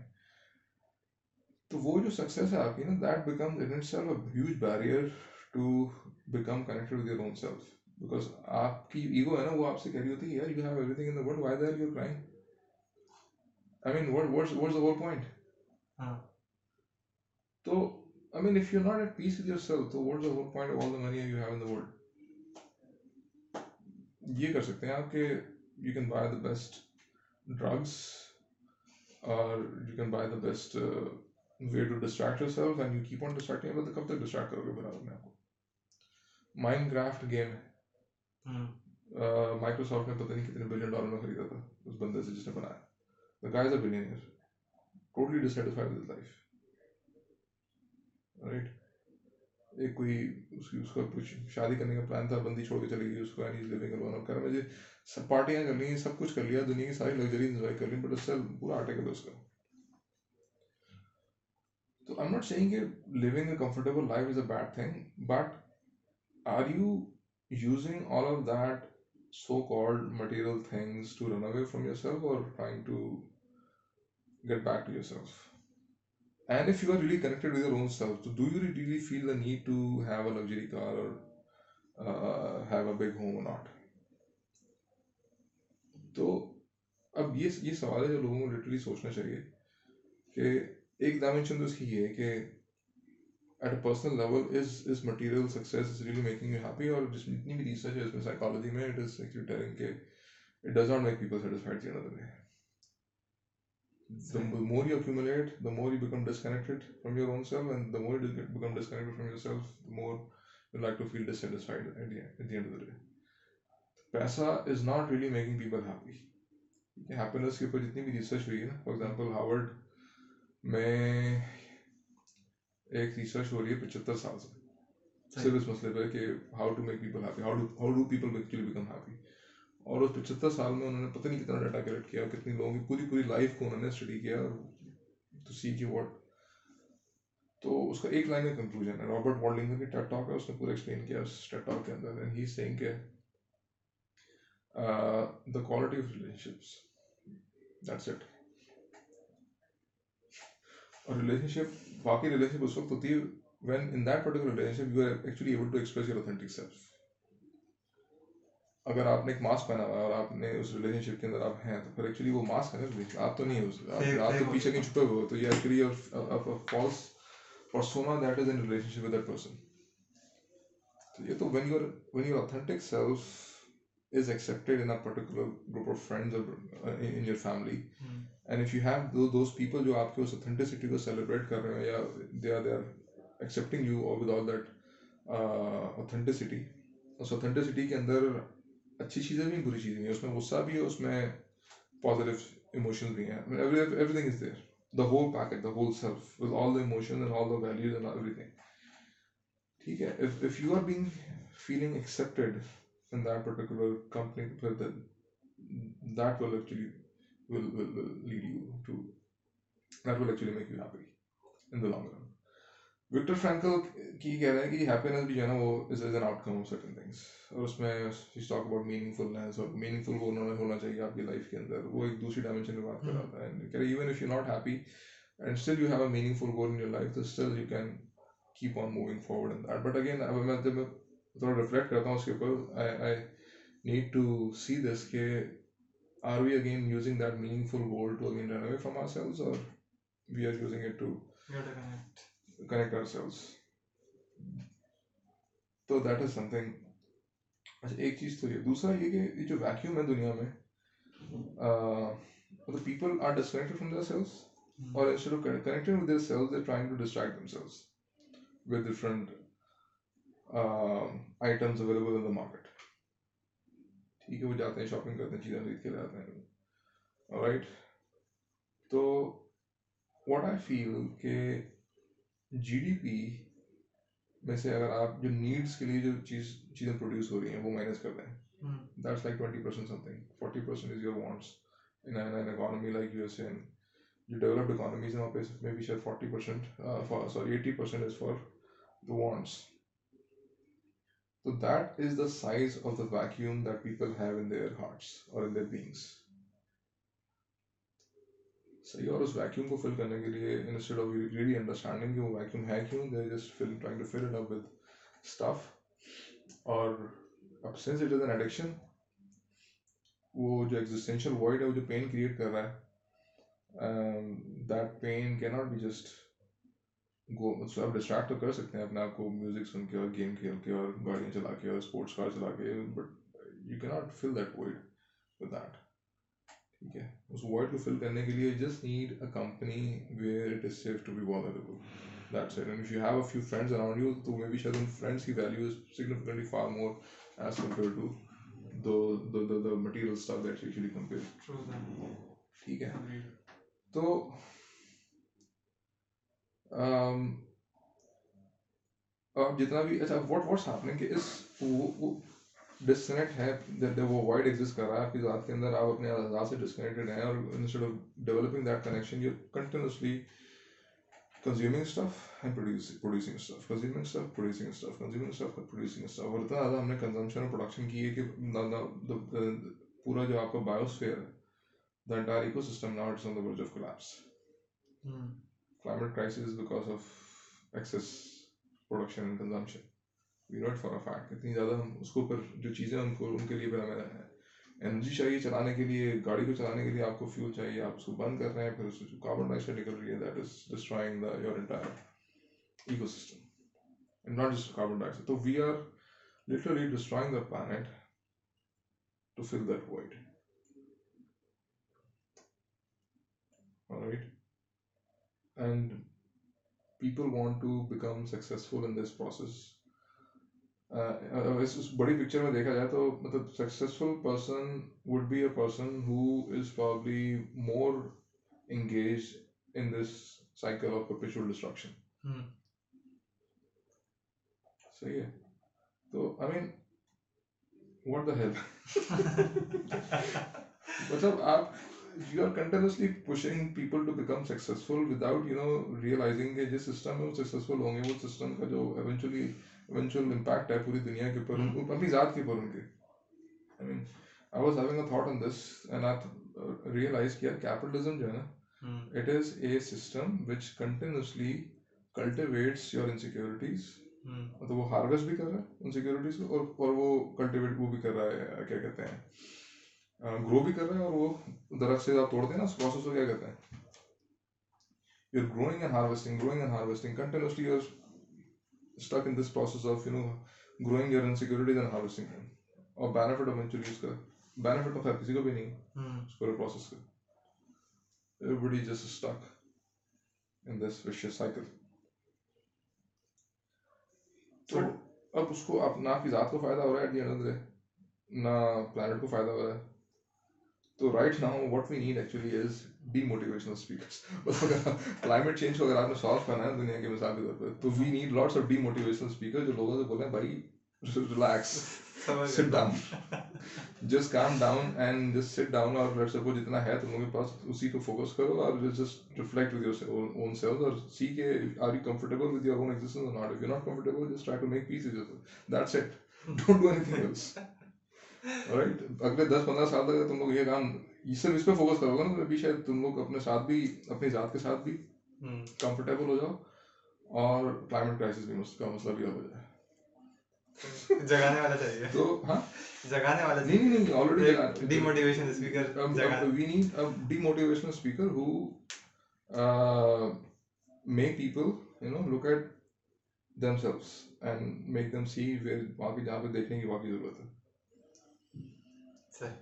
تو وہ جو سکسیز ہے آپ کی نا that become itself a huge barrier to become connected with your own self because آپ کی ایگو ہے نا، وہ آپ سے کہہ رہی ہوتی ہے، یار you have everything in the world why there you crying I mean, what, what's, what's the whole point? ہاں So, I mean, if you're not at peace with yourself, so what's the whole point of all the money you have in the world? یہ کر سکتے ہیں آپ کہ you can buy the best drugs اور you can buy the best way to distract yourself and you keep on distracting مطلب کب تک ڈسٹریکٹ کرو گے بنا اپنے آپ کو مائنڈ کرافٹ گیم ہے نے پتہ نہیں کتنے بلین ڈالر میں خریدا تھا اس بندے سے جس نے بنایا The guy is a billionaire. Totally dissatisfied with his life. Right? ایک کوئی اس کی اس کا کچھ شادی کرنے کا پلان تھا بندی چھوڑ کے چلی گئی اس کو اینڈ از لیونگ الون اب کہہ رہا مجھے سب پارٹیاں کر لی سب کچھ کر لیا دنیا کی ساری لگژری انجوائے کر لی بٹ اس سے پورا آرٹیکل ہے اس کا تو آئی ایم ناٹ سیئنگ کہ living a comfortable life is a bad thing but are you using all of that so called material things to run away from yourself or trying to get back to yourself. And if you are really connected with your own self so do you really feel the need to have a luxury car or uh, have a big home or not? تو اب یہ یہ سوال ہے جو لوگوں کو لٹرلی سوچنا چاہیے کہ ایک ڈائمینشن تو اس کی یہ ہے کہ at a personal level is is material success is really making you happy اور جس میں جتنی بھی ریسرچ ہے اس میں سائیکالوجی میں اٹ از ایکچولی ٹیلنگ کہ it does not make people satisfied دی اندر the more you accumulate, the more you become disconnected from your own self, and the more you become disconnected from yourself, the more you like to feel dissatisfied at the, at the end of the day. پیسہ is not really making people happy happiness کے اوپر جتنی بھی ریسرچ ہوئی ہے نا فار ایگزامپل ہارورڈ میں ایک ریسرچ ہو رہی ہے پچہتر سال سے صرف اس مسئلے پہ کہ how to make people happy how do how do people actually become happy اور اس پچہتر سال میں انہوں نے پتہ نہیں کتنا ڈاٹا کلیکٹ کیا اور کتنی لوگوں کی پوری پوری لائف کو انہوں نے اسٹڈی کیا اور ٹو سی کی واٹ تو اس کا ایک لائن کا کنکلوژن ہے۔ رابرٹ والڈنگ کی ٹیٹ ٹاک ہے، اس نے پورا ایکسپلین کیا اس ٹیٹ ٹاک کے اندر اینڈ ہی سینگ کہ the quality of relationships that's it اور ریلیشن شپ باقی ریلیشن شپ اس وقت ہوتی ہے when in that particular relationship you are actually able to express your authentic self اگر آپ نے ایک ماسک پہنا ہوا ہے اور آپ نے اس ریلیشن شپ کے اندر آپ ہیں تو پھر ایکچولی وہ ماسک ہے نا آپ تو نہیں آپ تو پیچھے کہیں چھپے ہوئے تو یہ actually false persona that is in relationship with that person تو یہ تو when your when your authentic self is accepted in particular group of friends in your family and if you have do those people جو آپ کے اس اوتھینٹسٹی کو سیلیبریٹ کر رہے ہیں یا they are they are accepting you اور ود آل دیٹ اوتھینٹسٹی اس اوتھینٹسٹی کے اندر اچھی چیزیں بھی، بری چیزیں بھی۔ ہیں اس میں غصہ بھی ہے، اس میں پازیٹیو ایموشنز بھی ہیں۔ Everything is there the whole packet the whole self with all the emotion and all the values and everything ٹھیک ہے؟ If you are being feeling accepted in that particular company that will actually will will lead you to that will actually make you happy in the long run Victor Frankl کی کہہ رہے ہیں کہ جی ہیپینس بھی جو ہے نا وہ is is an outcome of certain things اور اس میں اسٹاک اباؤٹ میننگ فلنس اور میننگ فل وہ ہونا چاہیے آپ کی لائف کے اندر. وہ ایک دوسری ڈائمینشن میں بات کراتا ہے کہہ رہے even if you not happy and still you have a meaningful goal in your life تو still you can keep on moving forward in that but again اب میں جب میں تھوڑا ریفلیکٹ کرتا ہوں اس کے اوپر آئی I need to see this کہ are we again using that meaningful goal to again run away from our selves اور we are using it to connect ourselves. تو دیٹ از سم تھنگ اچھا ایک چیز تو یہ دوسرا یہ کہ یہ جو ویکیوم ہے دنیا میں people are disconnected from their selves اور instead of connected with their selves they trying to distract themselves with different items available in the market ٹھیک ہے وہ جاتے ہیں شاپنگ کرتے ہیں چیزیں خرید کے جاتے ہیں۔ رائٹ تو واٹ آئی فیل کہ جی ڈی پی میں سے اگر آپ جو نیڈس کے لیے جو چیز چیزیں پروڈیوس ہو رہی ہیں وہ مائنس کر دیں۔ That's like twenty percent something forty percent is your wants economy like U S and جو ڈیولپڈ اکانومیز ہیں وہاں پہ میں بھی شاید forty percent sorry eighty percent is for the wants تو that is the size of the vacuum that people have in their hearts اور ان دیئر بینگس صحیح، اور اس ویکیوم کو فل کرنے کے لیے انسٹیڈ آف ریلی انڈرسٹینڈنگ کہ وہ ویکیوم ہے کیوں they just fill trying to fill it up with stuff اور اب sense it is an addiction وہ جو ایگزسٹینشیل وائڈ ہے، وہ جو پین کریٹ کر رہا ہے دیٹ پین کی ناٹ بی جسٹ گو کو آپ ڈسٹریکٹ تو کر سکتے ہیں اپنے آپ کو میوزک سن کے اور گیم کھیل کے اور گاڑیاں چلا کے اور اسپورٹس کار چلا کے بٹ یو کی not fill that void with that ٹھیک ہے۔ اس وائڈ کو فل کرنے کے لیے just need a company where it is safe to be vulnerable that's it and you have a few friends around you تو مے بی شاید ان فرینڈس کی value is significantly far more as compare to do the material stuff that usually compare ٹھیک ہے۔ تو جتنا بھی اچھا واٹ واٹس ہیپننگ کہ اس ڈسکنیکٹ ہے وہ وائڈ ایگزٹ کر رہا ہے آپ کی ذات کے اندر آپ اپنے ذات سے ڈسکنیکٹڈ ہیں اور instead of developing that connection you continuously consuming stuff and producing stuff consuming stuff producing stuff consuming stuff producing stuff اور اتنا زیادہ ہم نے کنزمپشن اور پروڈکشن کی ہے کہ پورا جو آپ کا بایوسفیئر ہے the entire ecosystem now it's on the verge of collapse climate crisis because of excess production and consumption we not for a fact اتنی زیادہ ہم اس کے اوپر جو چیزیں ان کو ان کے لیے بنا ہے۔ انرجی چاہیے چلانے کے لیے، گاڑی کو چلانے کے لیے آپ کو فیول چاہیے۔ آپ اس کو بند کر رہے ہیں، پھر اس کو کاربن ڈائی آکسائڈ نکل رہی ہے۔ That is destroying the your entire ecosystem not just carbon dioxide تو we are literally destroying the plant to full that white right and people want to become successful in this process. اس اس بڑی پکچر میں دیکھا جائے تو مطلب successful person would be a person who is probably more engaged in this cycle of perpetual destruction صحیح ہے۔ تو آئی مین واٹ دا ہیلپ مطلب آپ you are continuously pushing people to become successful without you know realizing کہ جس سسٹم میں وہ سکسیزفل ہوں گے وہ سسٹم کا جو ایونچولی ایونچوئل امپیکٹ ہے پوری دنیا کے اوپر اپنی ذات کے اوپر ان کے I mean I was having a thought on this and I realize کیا کیپٹلزم جو ہے نا it is a system which continuously cultivates your insecurities تو وہ ہارویسٹ بھی کر رہا ہے ان سیکیورٹیز کو اور اور وہ کلٹیویٹ وہ بھی کر رہا ہے کیا کہتے ہیں گرو بھی کر رہا ہے اور وہ درخت سے آپ توڑتے ہیں نا اس پروسیس کو کیا کہتے ہیں you are growing and harvesting growing and harvesting continuously your stuck in this process of you know growing your insecurities and harvesting them. اور بینیفٹ ایونچولی اس کا بینیفٹ تو خیر کسی کو بھی نہیں اس پورے پروسیس کا every just stick in this vicious cycle تو اب اس کو اب نہ آپ کی ذات کو فائدہ ہو رہا ہے ایٹ دی اینڈ نہ پلانٹ کو فائدہ ہو رہا ہے تو right now what we need actually is demotivational speakers climate change کو اگر آپ نے سالو کرنا ہے دنیا کی مثال کے طور پہ تو we need lots of demotivational speaker جو لوگوں سے بولیں بھائی relax sit down just calm down and just sit down اور لیٹس جتنا ہے تم لوگوں کے پاس اسی کو فوکس کرو اور just reflect with your own self اور سی کہ are you comfortable with your own existence اور not you not comfortable just try to make peace that's it don't do anything else right اگلے دس پندرہ سال تک اگر تم لوگ یہ کام صرف اس پہ فوکس کرو گے نا تو ابھی شاید تم لوگ اپنے ساتھ بھی اپنی ذات کے ساتھ بھی کمفرٹیبل ہو جاؤ اور کلائمیٹ کرائسس بھی کا مسئلہ بھی ہو جائے۔ جگانے والا چاہیے۔ تو ہاں؟ جگانے والا نہیں نہیں already demotivation speaker uh, واقعی جہاں پہ دیکھنے کی واقعی ضرورت ہے۔ صحیح۔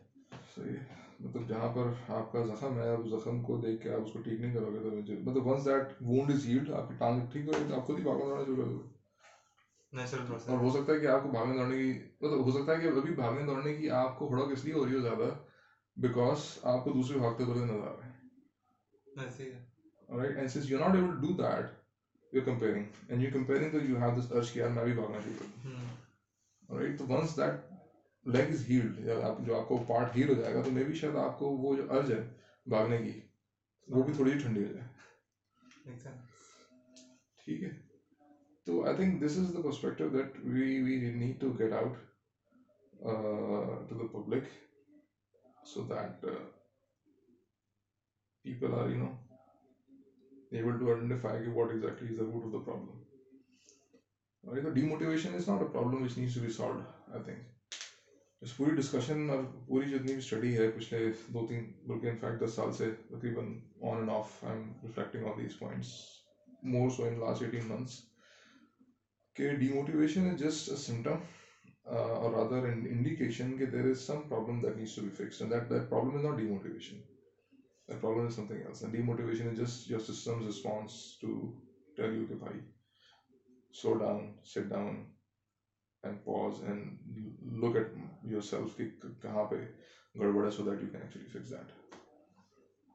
صحیح مطلب جہاں پر آپ کا زخم ہے اس زخم کو دیکھ کے آپ اس کو ٹھیک نہیں کرو گے تو مطلب once that wound is healed آپ کی ٹانگ ٹھیک ہو جائے تو آپ خود ہی بھاگنا دوڑنا شروع کر دو۔ اور ہو سکتا ہے کہ آپ کو بھاگنے دوڑنے کی مطلب ہو سکتا ہے کہ ابھی بھاگنے دوڑنے کی آپ کو ہڑک اس لیے ہو رہی ہو زیادہ بیکاز آپ کو دوسرے بھاگتے ہوئے نظر آ رہے ہیں۔ ایسے ہی ہے۔ Alright, and since you're not able to do that, you're comparing. And you're comparing that you have this urge کہ یار میں بھی بھاگنا شروع کر دوں۔ ہم، Alright, تو once that healed, یا آپ جو آپ کو پارٹ ہیل ہو جائے گا تو میں بھی شاید آپ کو وہ جو ارج ہے بھاگنے کی وہ بھی تھوڑی ٹھنڈی ہو جائے. ٹھیک ہے تو I think this is the perspective that we we need to get out to the public so that people are you know able to identify کہ what exactly is the root of the problem. Right? The demotivation is not a problem which needs to be solved, I think. اس پوری ڈسکشن اور پوری جتنی بھی اسٹڈی ہے پچھلے دو تین بلکہ انفیکٹ دس سال سے تقریباً on and off I am reflecting on these points more so in last eighteen months کہ demotivation is just a symptom اور رادر انڈیکیشن کہ there is some problem that needs to be fix and that that problem is not demotivation demotivation That problem is something else. And demotivation is just your system's response to tell you, okay, bhai, slow down, sit down, and pause and look at yourself کے کہاں پہ گڑبڑ ہے so that you can actually fix that